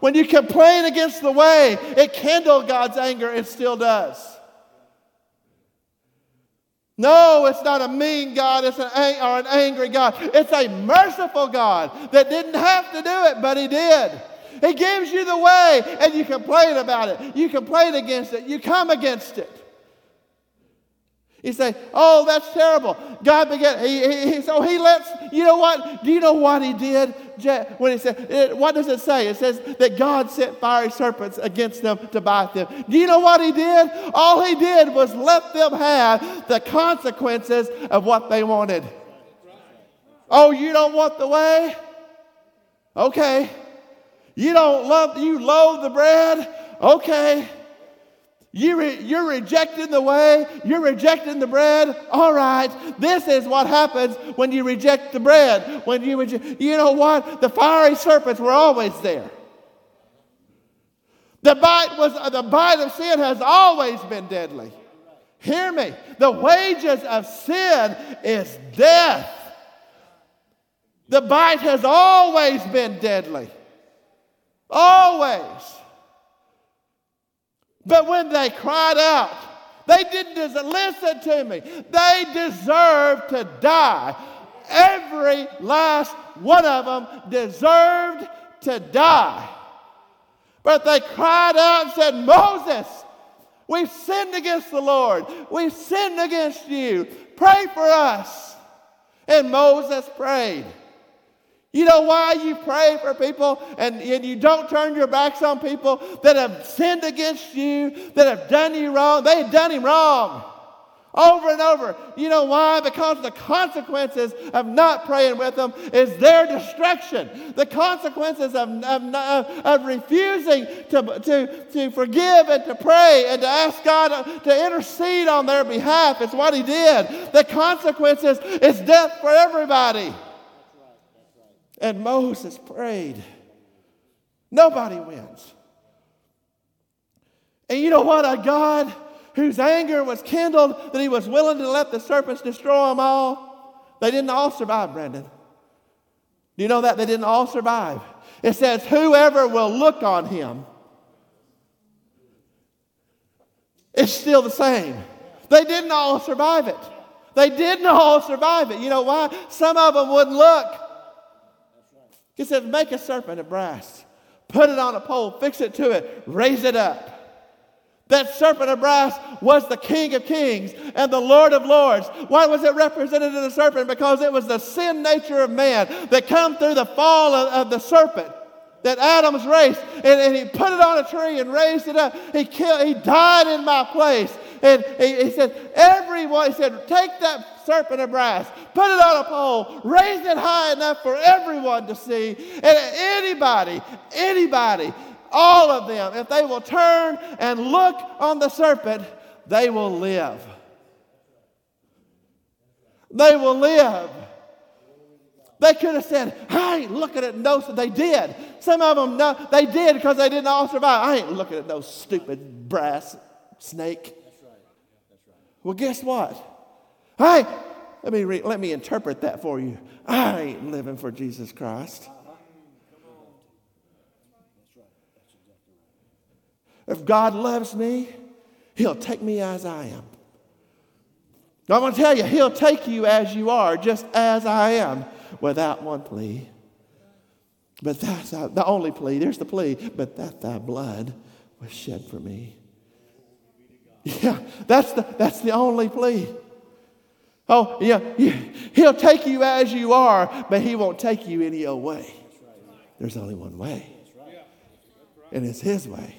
When you complain against the way, it kindled God's anger. It still does. No, it's not a mean God it's an, or an angry God. It's a merciful God that didn't have to do it, but He did. He gives you the way, and you complain about it. You complain against it. You come against it. You say, "Oh, that's terrible." God began. He, he, so He lets. You know what? Do you know what He did when He said? It, what does it say? It says that God sent fiery serpents against them to bite them. Do you know what He did? All He did was let them have the consequences of what they wanted. Oh, you don't want the way? Okay. You don't love. You loathe the bread? Okay. You re- you're rejecting the way, you're rejecting the bread. All right, this is what happens when you reject the bread. When you, reje- you know what? The fiery serpents were always there. The bite, was, uh, the bite of sin has always been deadly. Hear me. The wages of sin is death. The bite has always been deadly. Always. But when they cried out, they didn't just listen to me. They deserved to die. Every last one of them deserved to die. But they cried out and said, Moses, we've sinned against the Lord. We've sinned against you. Pray for us. And Moses prayed. You know why you pray for people and, and you don't turn your backs on people that have sinned against you, that have done you wrong? They have done him wrong over and over. You know why? Because the consequences of not praying with them is their destruction. The consequences of, of, of refusing to, to, to forgive and to pray and to ask God to intercede on their behalf is what he did. The consequences is death for everybody. And Moses prayed. Nobody wins. And you know what? A God whose anger was kindled that he was willing to let the serpents destroy them all, they didn't all survive, Brandon. Do you know that? They didn't all survive. It says, Whoever will look on him, it's still the same. They didn't all survive it. They didn't all survive it. You know why? Some of them wouldn't look. He said, Make a serpent of brass, put it on a pole, fix it to it, raise it up. That serpent of brass was the King of Kings and the Lord of Lords. Why was it represented in the serpent? Because it was the sin nature of man that come through the fall of, of the serpent that Adam's race, and, and, he put it on a tree and raised it up. He killed, he died in my place. And he, he said, everyone, he said, take that serpent of brass, put it on a pole, raise it high enough for everyone to see. And anybody, anybody, all of them, if they will turn and look on the serpent, they will live. They will live. They could have said, I ain't looking at no, they did. Some of them, no, they did because they didn't all survive. I ain't looking at no stupid brass snake. That's right. That's right. Well, guess what? I, let me, re, let me interpret that for you. I ain't living for Jesus Christ. If God loves me, He'll take me as I am. I'm going to tell you, He'll take you as you are, just as I am, without one plea. But that's uh, the only plea. There's the plea. But that thy blood was shed for me. Yeah, that's the, that's the only plea. Oh, yeah, yeah, he'll take you as you are, but he won't take you any other way. There's only one way, and it's his way.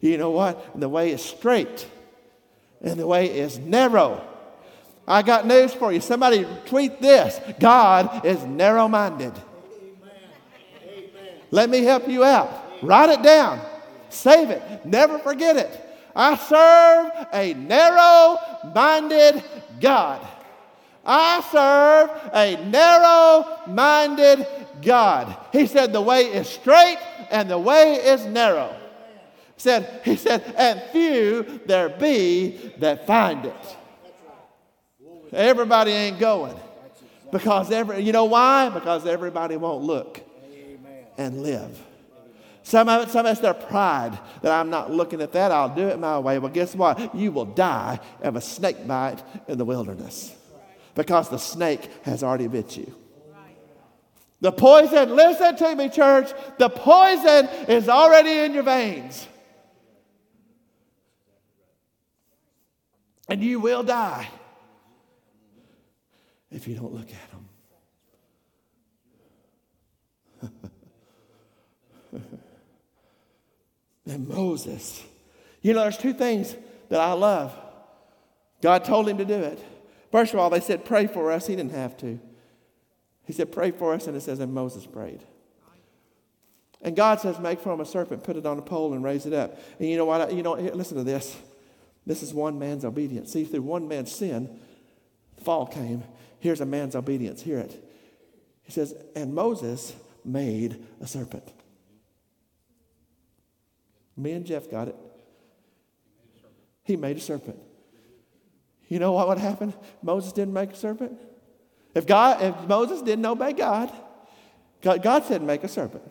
You know what? The way is straight, and the way is narrow. I got news for you. Somebody tweet this God is narrow minded. Let me help you out. Write it down, save it, never forget it. I serve a narrow minded God. I serve a narrow minded God. He said, The way is straight and the way is narrow. Said, he said, and few there be that find it. Everybody ain't going. Because every, you know why? Because everybody won't look and live. Some of it, some of it's their pride that I'm not looking at that. I'll do it my way. Well, guess what? You will die of a snake bite in the wilderness because the snake has already bit you. The poison, listen to me, church, the poison is already in your veins. And you will die if you don't look at them. And Moses, you know, there's two things that I love. God told him to do it. First of all, they said, Pray for us. He didn't have to. He said, Pray for us, and it says, And Moses prayed. And God says, Make from a serpent, put it on a pole, and raise it up. And you know what? You know, listen to this. This is one man's obedience. See, through one man's sin, fall came. Here's a man's obedience. Hear it. He says, And Moses made a serpent. Me and Jeff got it. He made a serpent. You know what would happen? Moses didn't make a serpent. If God, if Moses didn't obey God, God, God said make a serpent.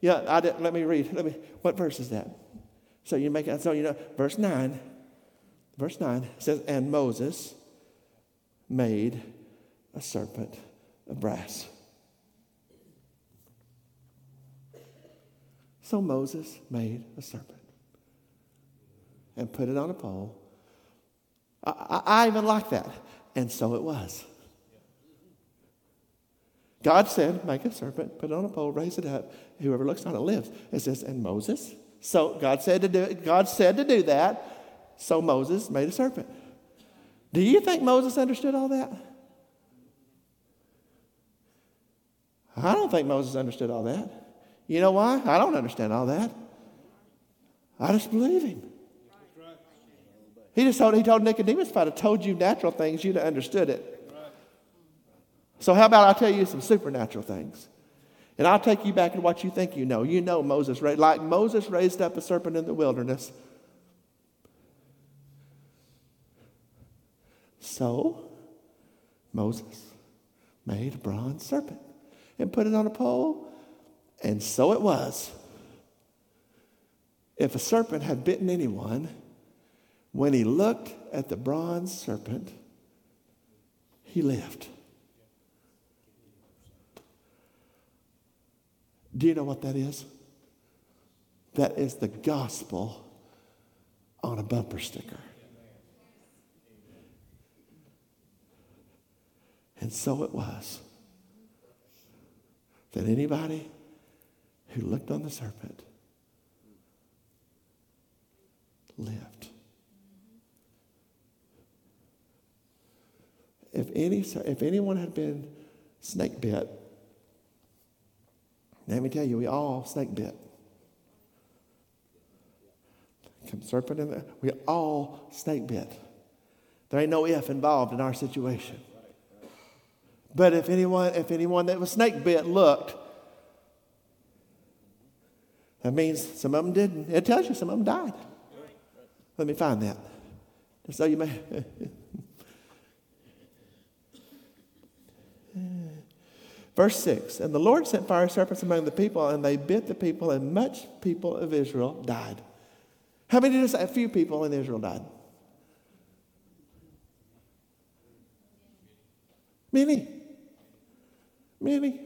Yeah, I did, let me read. Let me. What verse is that? So you make. So you know, verse nine. Verse nine says, and Moses made a serpent of brass. So Moses made a serpent and put it on a pole. I, I, I even like that. And so it was. God said, Make a serpent, put it on a pole, raise it up. Whoever looks on it lives. It says, And Moses. So God said to do it. God said to do that. So Moses made a serpent. Do you think Moses understood all that? I don't think Moses understood all that. You know why? I don't understand all that. I just believe him. He just told, he told Nicodemus, if I'd have told you natural things, you'd have understood it. So, how about I tell you some supernatural things? And I'll take you back to what you think you know. You know Moses, like Moses raised up a serpent in the wilderness. So, Moses made a bronze serpent and put it on a pole, and so it was. If a serpent had bitten anyone, when he looked at the bronze serpent, he lived. Do you know what that is? That is the gospel on a bumper sticker. And so it was that anybody who looked on the serpent lived. If, any, if anyone had been snake bit, let me tell you, we all snake bit. Come serpent in there. We all snake bit. There ain't no if involved in our situation. But if anyone, if anyone that was snake bit looked, that means some of them didn't. It tells you some of them died. Let me find that. Just so you may. Verse 6 And the Lord sent fire serpents among the people, and they bit the people, and much people of Israel died. How many did A few people in Israel died. Many. Many.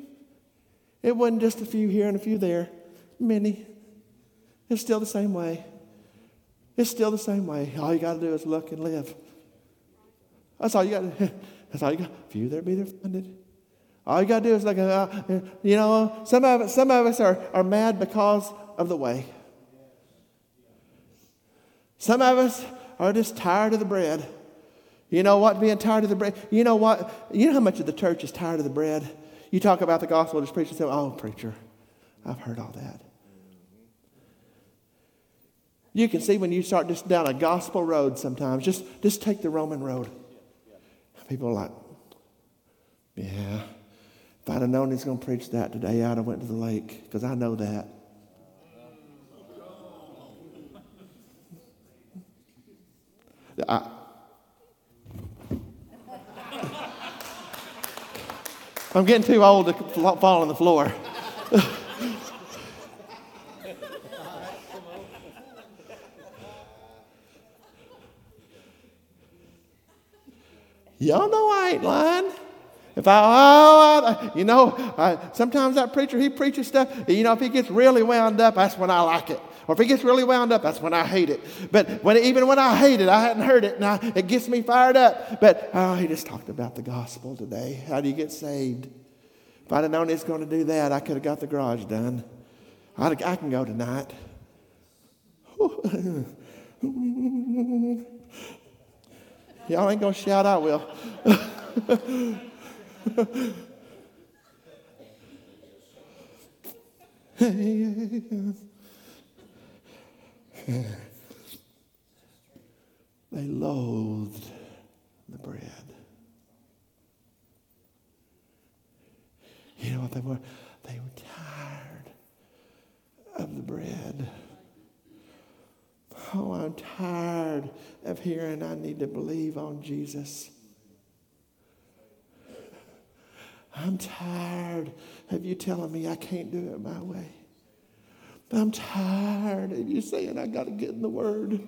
It wasn't just a few here and a few there. Many. It's still the same way. It's still the same way. All you got to do is look and live. That's all you got That's all you got. Few there be there funded. All you got to do is like, uh, you know, some of some of us are, are mad because of the way. Some of us are just tired of the bread. You know what? Being tired of the bread. You know what? You know how much of the church is tired of the bread? You talk about the gospel, just preacher say, oh, preacher, I've heard all that. You can see when you start just down a gospel road sometimes, just, just take the Roman road. People are like, yeah, if I'd have known he's going to preach that today, I'd have went to the lake because I know that. I, I'm getting too old to fall on the floor. Y'all know I ain't lying. If I, oh, you know, I, sometimes that preacher, he preaches stuff, you know, if he gets really wound up, that's when I like it. Or if he gets really wound up, that's when I hate it. But when, even when I hate it, I hadn't heard it, and I, it gets me fired up. But oh, he just talked about the gospel today. How do you get saved? If I'd have known he was going to do that, I could have got the garage done. I'd, I can go tonight. Y'all ain't to shout, I will. they loathed the bread. You know what they were? They were tired of the bread. Oh, I'm tired of hearing I need to believe on Jesus. I'm tired of you telling me I can't do it my way. I'm tired of you saying I got to get in the Word.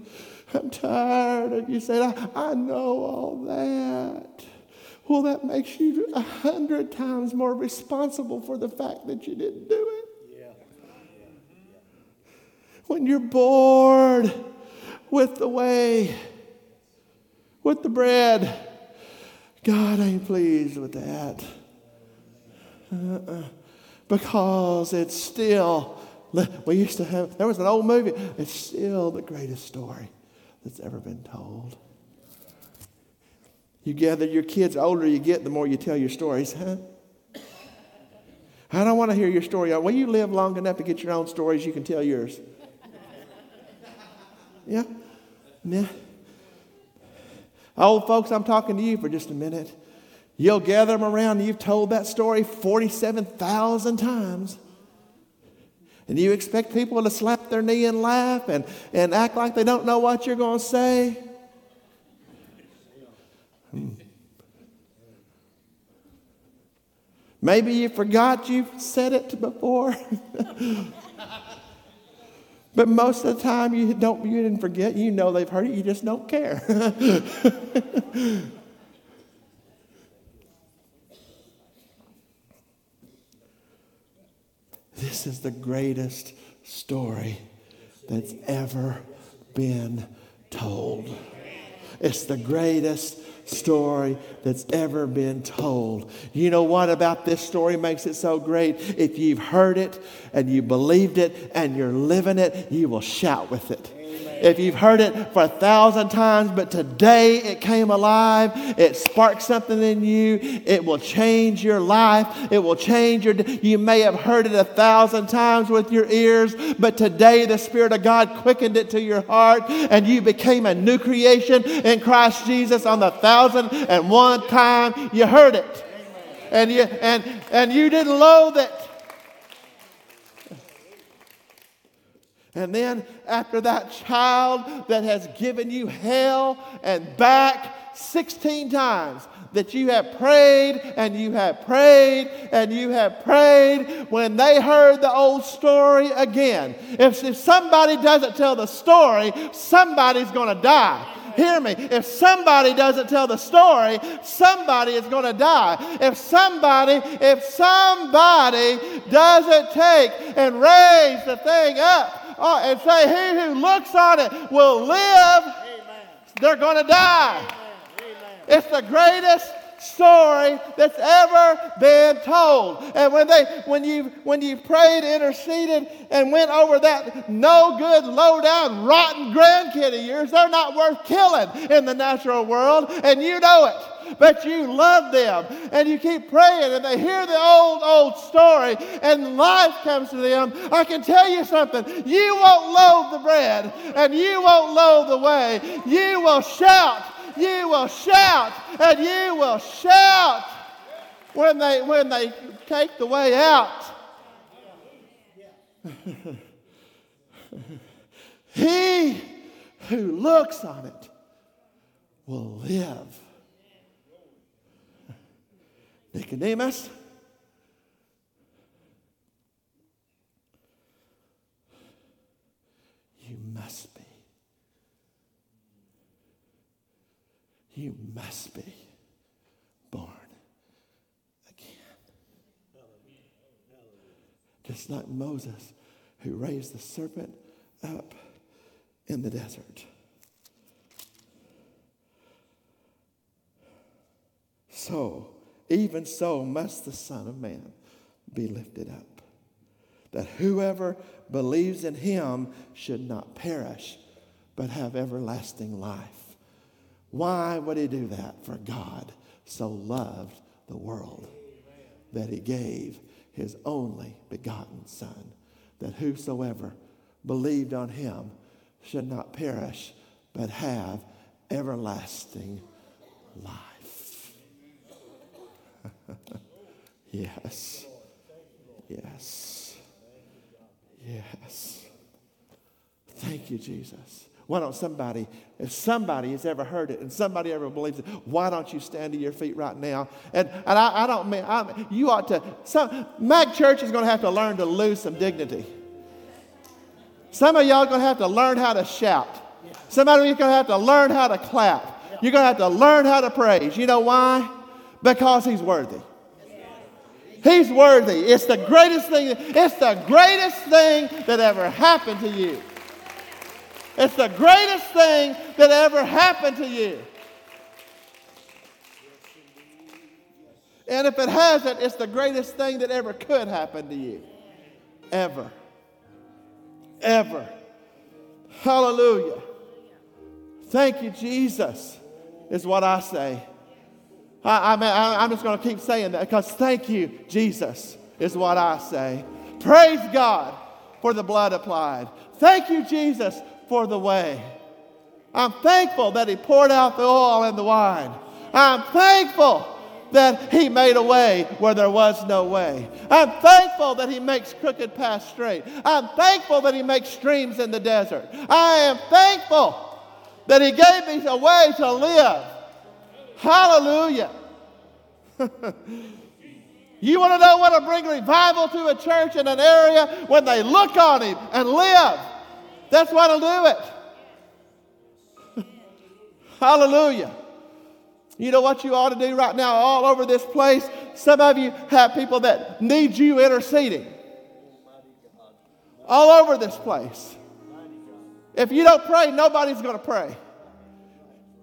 I'm tired of you saying I, I know all that. Well, that makes you a hundred times more responsible for the fact that you didn't do it. Yeah. When you're bored with the way, with the bread, God ain't pleased with that. Uh-uh. Because it's still, we used to have, there was an old movie, it's still the greatest story that's ever been told. You gather your kids, the older you get, the more you tell your stories, huh? I don't want to hear your story. When you live long enough to get your own stories, you can tell yours. Yeah? Yeah. Old folks, I'm talking to you for just a minute. You'll gather them around. You've told that story 47,000 times. And you expect people to slap their knee and laugh and, and act like they don't know what you're going to say. Hmm. Maybe you forgot you've said it before. but most of the time you don't you didn't forget, you know they've heard it, you just don't care. This is the greatest story that's ever been told. It's the greatest story that's ever been told. You know what about this story makes it so great? If you've heard it and you believed it and you're living it, you will shout with it. If you've heard it for a thousand times, but today it came alive, it sparked something in you, it will change your life. It will change your. You may have heard it a thousand times with your ears, but today the Spirit of God quickened it to your heart, and you became a new creation in Christ Jesus on the thousand and one time you heard it. And you, and, and you didn't loathe it. And then, after that child that has given you hell and back 16 times, that you have prayed and you have prayed and you have prayed when they heard the old story again. If, if somebody doesn't tell the story, somebody's going to die. Hear me. If somebody doesn't tell the story, somebody is going to die. If somebody, if somebody doesn't take and raise the thing up uh, and say, He who looks on it will live, they're going to die. It's the greatest story that's ever been told. And when they when you when you prayed, interceded, and went over that no good, low down, rotten grandkid of yours, they're not worth killing in the natural world, and you know it but you love them and you keep praying and they hear the old, old story and life comes to them. I can tell you something. You won't loathe the bread and you won't loathe the way. You will shout you will shout and you will shout when they, when they take the way out. he who looks on it will live. Nicodemus, you must be You must be born again. Just like Moses, who raised the serpent up in the desert. So, even so, must the Son of Man be lifted up, that whoever believes in him should not perish, but have everlasting life. Why would he do that? For God so loved the world that he gave his only begotten Son, that whosoever believed on him should not perish, but have everlasting life. Yes. Yes. Yes. Thank you, Jesus. Why don't somebody, if somebody has ever heard it and somebody ever believes it, why don't you stand to your feet right now? And, and I, I don't mean, I, you ought to, some, Mag Church is going to have to learn to lose some dignity. Some of y'all are going to have to learn how to shout. Some of you are going to have to learn how to clap. You're going to have to learn how to praise. You know why? Because he's worthy. He's worthy. It's the greatest thing. It's the greatest thing that ever happened to you. It's the greatest thing that ever happened to you. And if it hasn't, it's the greatest thing that ever could happen to you. Ever. Ever. Hallelujah. Thank you, Jesus, is what I say. I, I, I'm just going to keep saying that because thank you, Jesus, is what I say. Praise God for the blood applied. Thank you, Jesus, for the way. I'm thankful that He poured out the oil and the wine. I'm thankful that He made a way where there was no way. I'm thankful that He makes crooked paths straight. I'm thankful that He makes streams in the desert. I am thankful that He gave me a way to live. Hallelujah. you want to know what to bring revival to a church in an area when they look on Him and live? That's what'll do it. Hallelujah. You know what you ought to do right now, all over this place? Some of you have people that need you interceding. All over this place. If you don't pray, nobody's going to pray.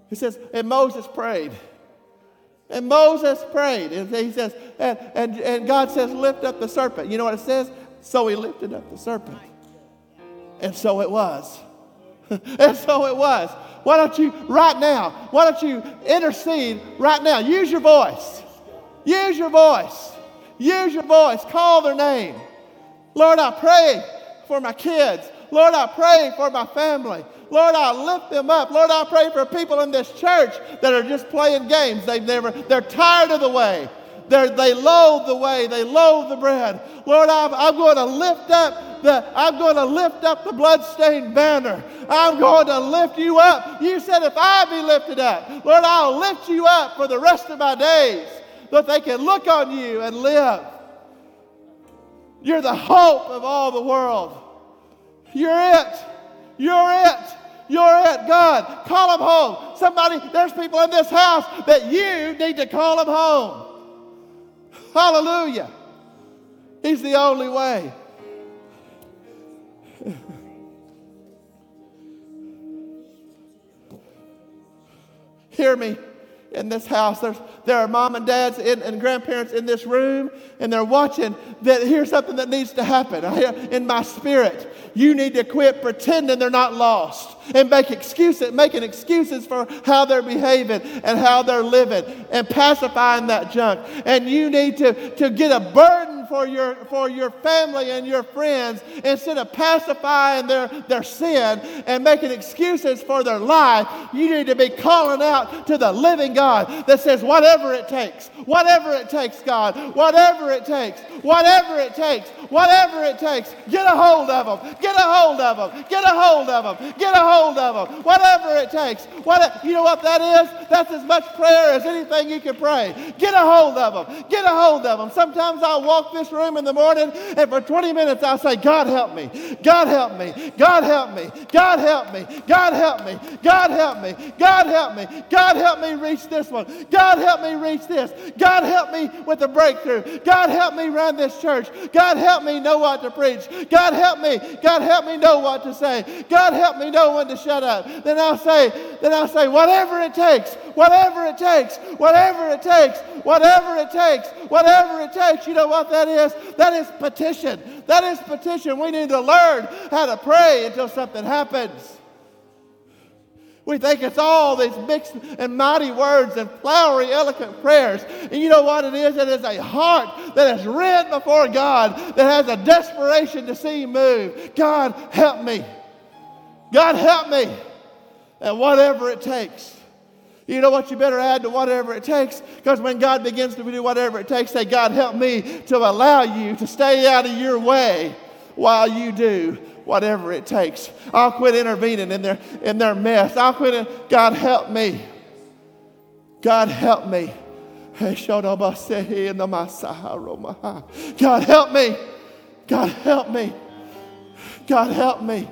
He says, and Moses prayed. And Moses prayed. And he says, and, and, and God says, lift up the serpent. You know what it says? So he lifted up the serpent. And so it was. and so it was. Why don't you, right now, why don't you intercede right now? Use your voice. Use your voice. Use your voice. Call their name. Lord, I pray for my kids. Lord, I pray for my family. Lord, I lift them up. Lord, I pray for people in this church that are just playing games. They've never, they're tired of the way. They're, they loathe the way. They loathe the bread. Lord, I'm, I'm going to lift up the, I'm going to lift up the bloodstained banner. I'm going to lift you up. You said, if I be lifted up, Lord, I'll lift you up for the rest of my days, that they can look on you and live. You're the hope of all the world. You're it. You're it. You're it, God. Call them home. Somebody, there's people in this house that you need to call them home. Hallelujah. He's the only way. Hear me in this house. There's, there are mom and dads in, and grandparents in this room, and they're watching. That here's something that needs to happen. in my spirit, you need to quit pretending they're not lost and make excuses, making excuses for how they're behaving and how they're living, and pacifying that junk. And you need to, to get a burden for your, for your family and your friends instead of pacifying their, their sin and making excuses for their life. You need to be calling out to the living God that says, whatever it takes, whatever it takes, God, whatever it takes, whatever it takes, whatever it takes, get a hold of them, get a hold of them, get a hold of them, get a hold of them, whatever it takes. What, you know what that is? That's as much prayer as anything you can pray. Get a hold of them, get a hold of them. Sometimes I'll walk this room in the morning, and for 20 minutes I'll say, God help me, God help me, God help me, God help me, God help me, God help me, God help me, God help me reach this one, God help me reach this, God help me with the breakthrough, God help me run this church, God help me know what to preach, God help me, God help me know what to say, God help me know when to shut up. Then I'll say, then I'll say, whatever it takes, whatever it takes, whatever it takes, whatever it takes, whatever it takes. You know what that is? That is petition. That is petition. We need to learn how to pray until something happens. We think it's all these mixed and mighty words and flowery, eloquent prayers. And you know what it is? It is a heart that is rent before God, that has a desperation to see Him move. God, help me. God, help me. And whatever it takes. You know what you better add to whatever it takes? Because when God begins to do whatever it takes, say, God, help me to allow you to stay out of your way while you do whatever it takes. I'll quit intervening in their, in their mess. I'll quit. God, help me. God, help me. God, help me. God, help me. God, help me.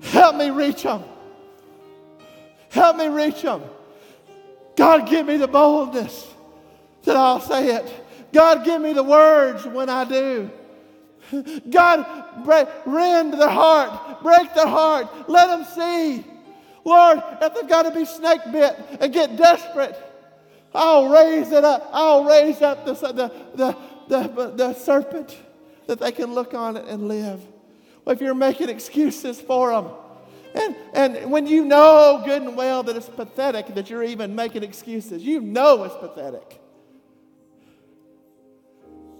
Help me reach them. Help me reach them. God, give me the boldness that I'll say it. God, give me the words when I do. God, break, rend their heart, break their heart, let them see. Lord, if they've got to be snake bit and get desperate, I'll raise it up. I'll raise up the, the, the, the, the serpent that they can look on it and live. Well, if you're making excuses for them, and, and when you know good and well that it's pathetic that you're even making excuses, you know it's pathetic.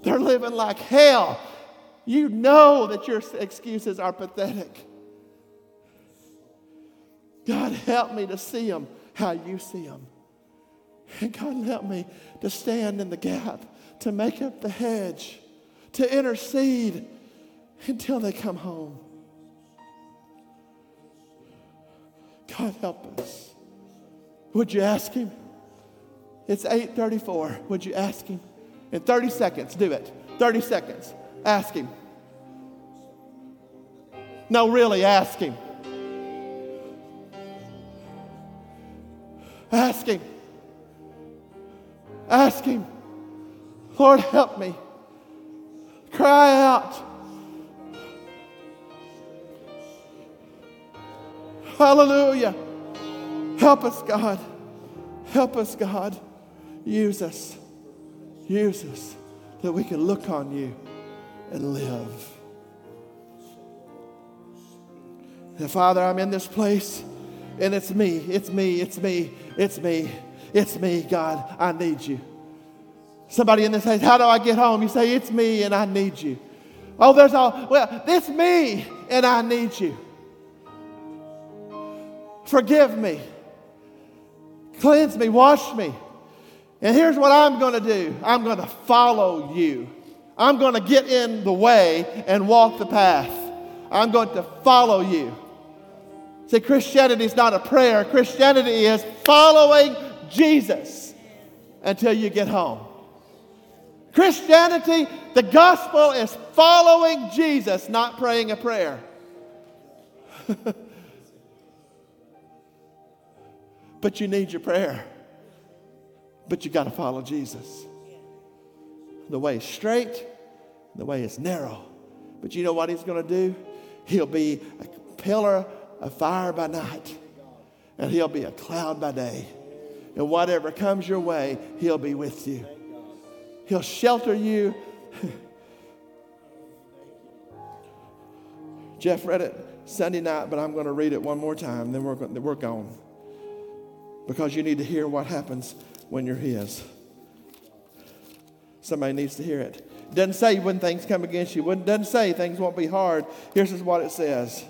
They're living like hell. You know that your excuses are pathetic. God, help me to see them how you see them. And God, help me to stand in the gap, to make up the hedge, to intercede until they come home. God help us. Would you ask him? It's 8:34. Would you ask him? In 30 seconds, do it. 30 seconds. Ask him. No, really, ask him. Ask him. Ask him. Lord, help me. Cry out. Hallelujah. Help us, God. Help us, God. Use us. Use us that we can look on you and live. And Father, I'm in this place and it's me, it's me, it's me, it's me, it's me, God. I need you. Somebody in this says, How do I get home? You say, It's me and I need you. Oh, there's all, well, it's me and I need you. Forgive me. Cleanse me. Wash me. And here's what I'm going to do I'm going to follow you. I'm going to get in the way and walk the path. I'm going to follow you. See, Christianity is not a prayer, Christianity is following Jesus until you get home. Christianity, the gospel is following Jesus, not praying a prayer. But you need your prayer. But you got to follow Jesus. The way is straight, the way is narrow. But you know what he's going to do? He'll be a pillar of fire by night and He'll be a cloud by day. And whatever comes your way, He'll be with you. He'll shelter you. Jeff read it Sunday night, but I'm going to read it one more time, then we're, we're gone. Because you need to hear what happens when you're His. Somebody needs to hear it. Doesn't say when things come against you. Doesn't say things won't be hard. Here's what it says.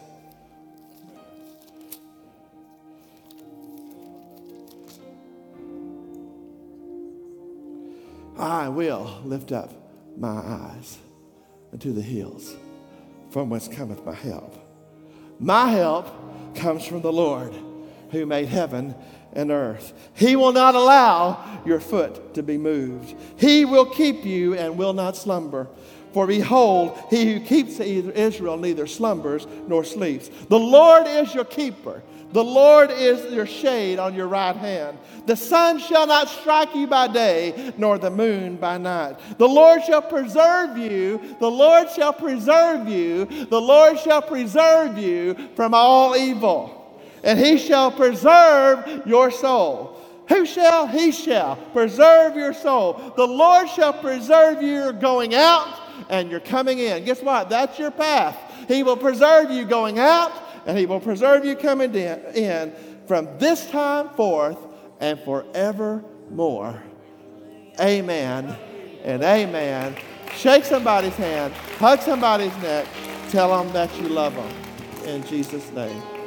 I will lift up my eyes unto the hills from whence cometh my help. My help comes from the Lord who made heaven and earth. He will not allow your foot to be moved. He will keep you and will not slumber. For behold, he who keeps Israel neither slumbers nor sleeps. The Lord is your keeper. The Lord is your shade on your right hand. The sun shall not strike you by day, nor the moon by night. The Lord shall preserve you. The Lord shall preserve you. The Lord shall preserve you from all evil. And he shall preserve your soul. Who shall? He shall preserve your soul. The Lord shall preserve you going out and you're coming in. Guess what? That's your path. He will preserve you going out and He will preserve you coming in from this time forth and forevermore. Amen and amen. Shake somebody's hand, hug somebody's neck, tell them that you love them. In Jesus' name.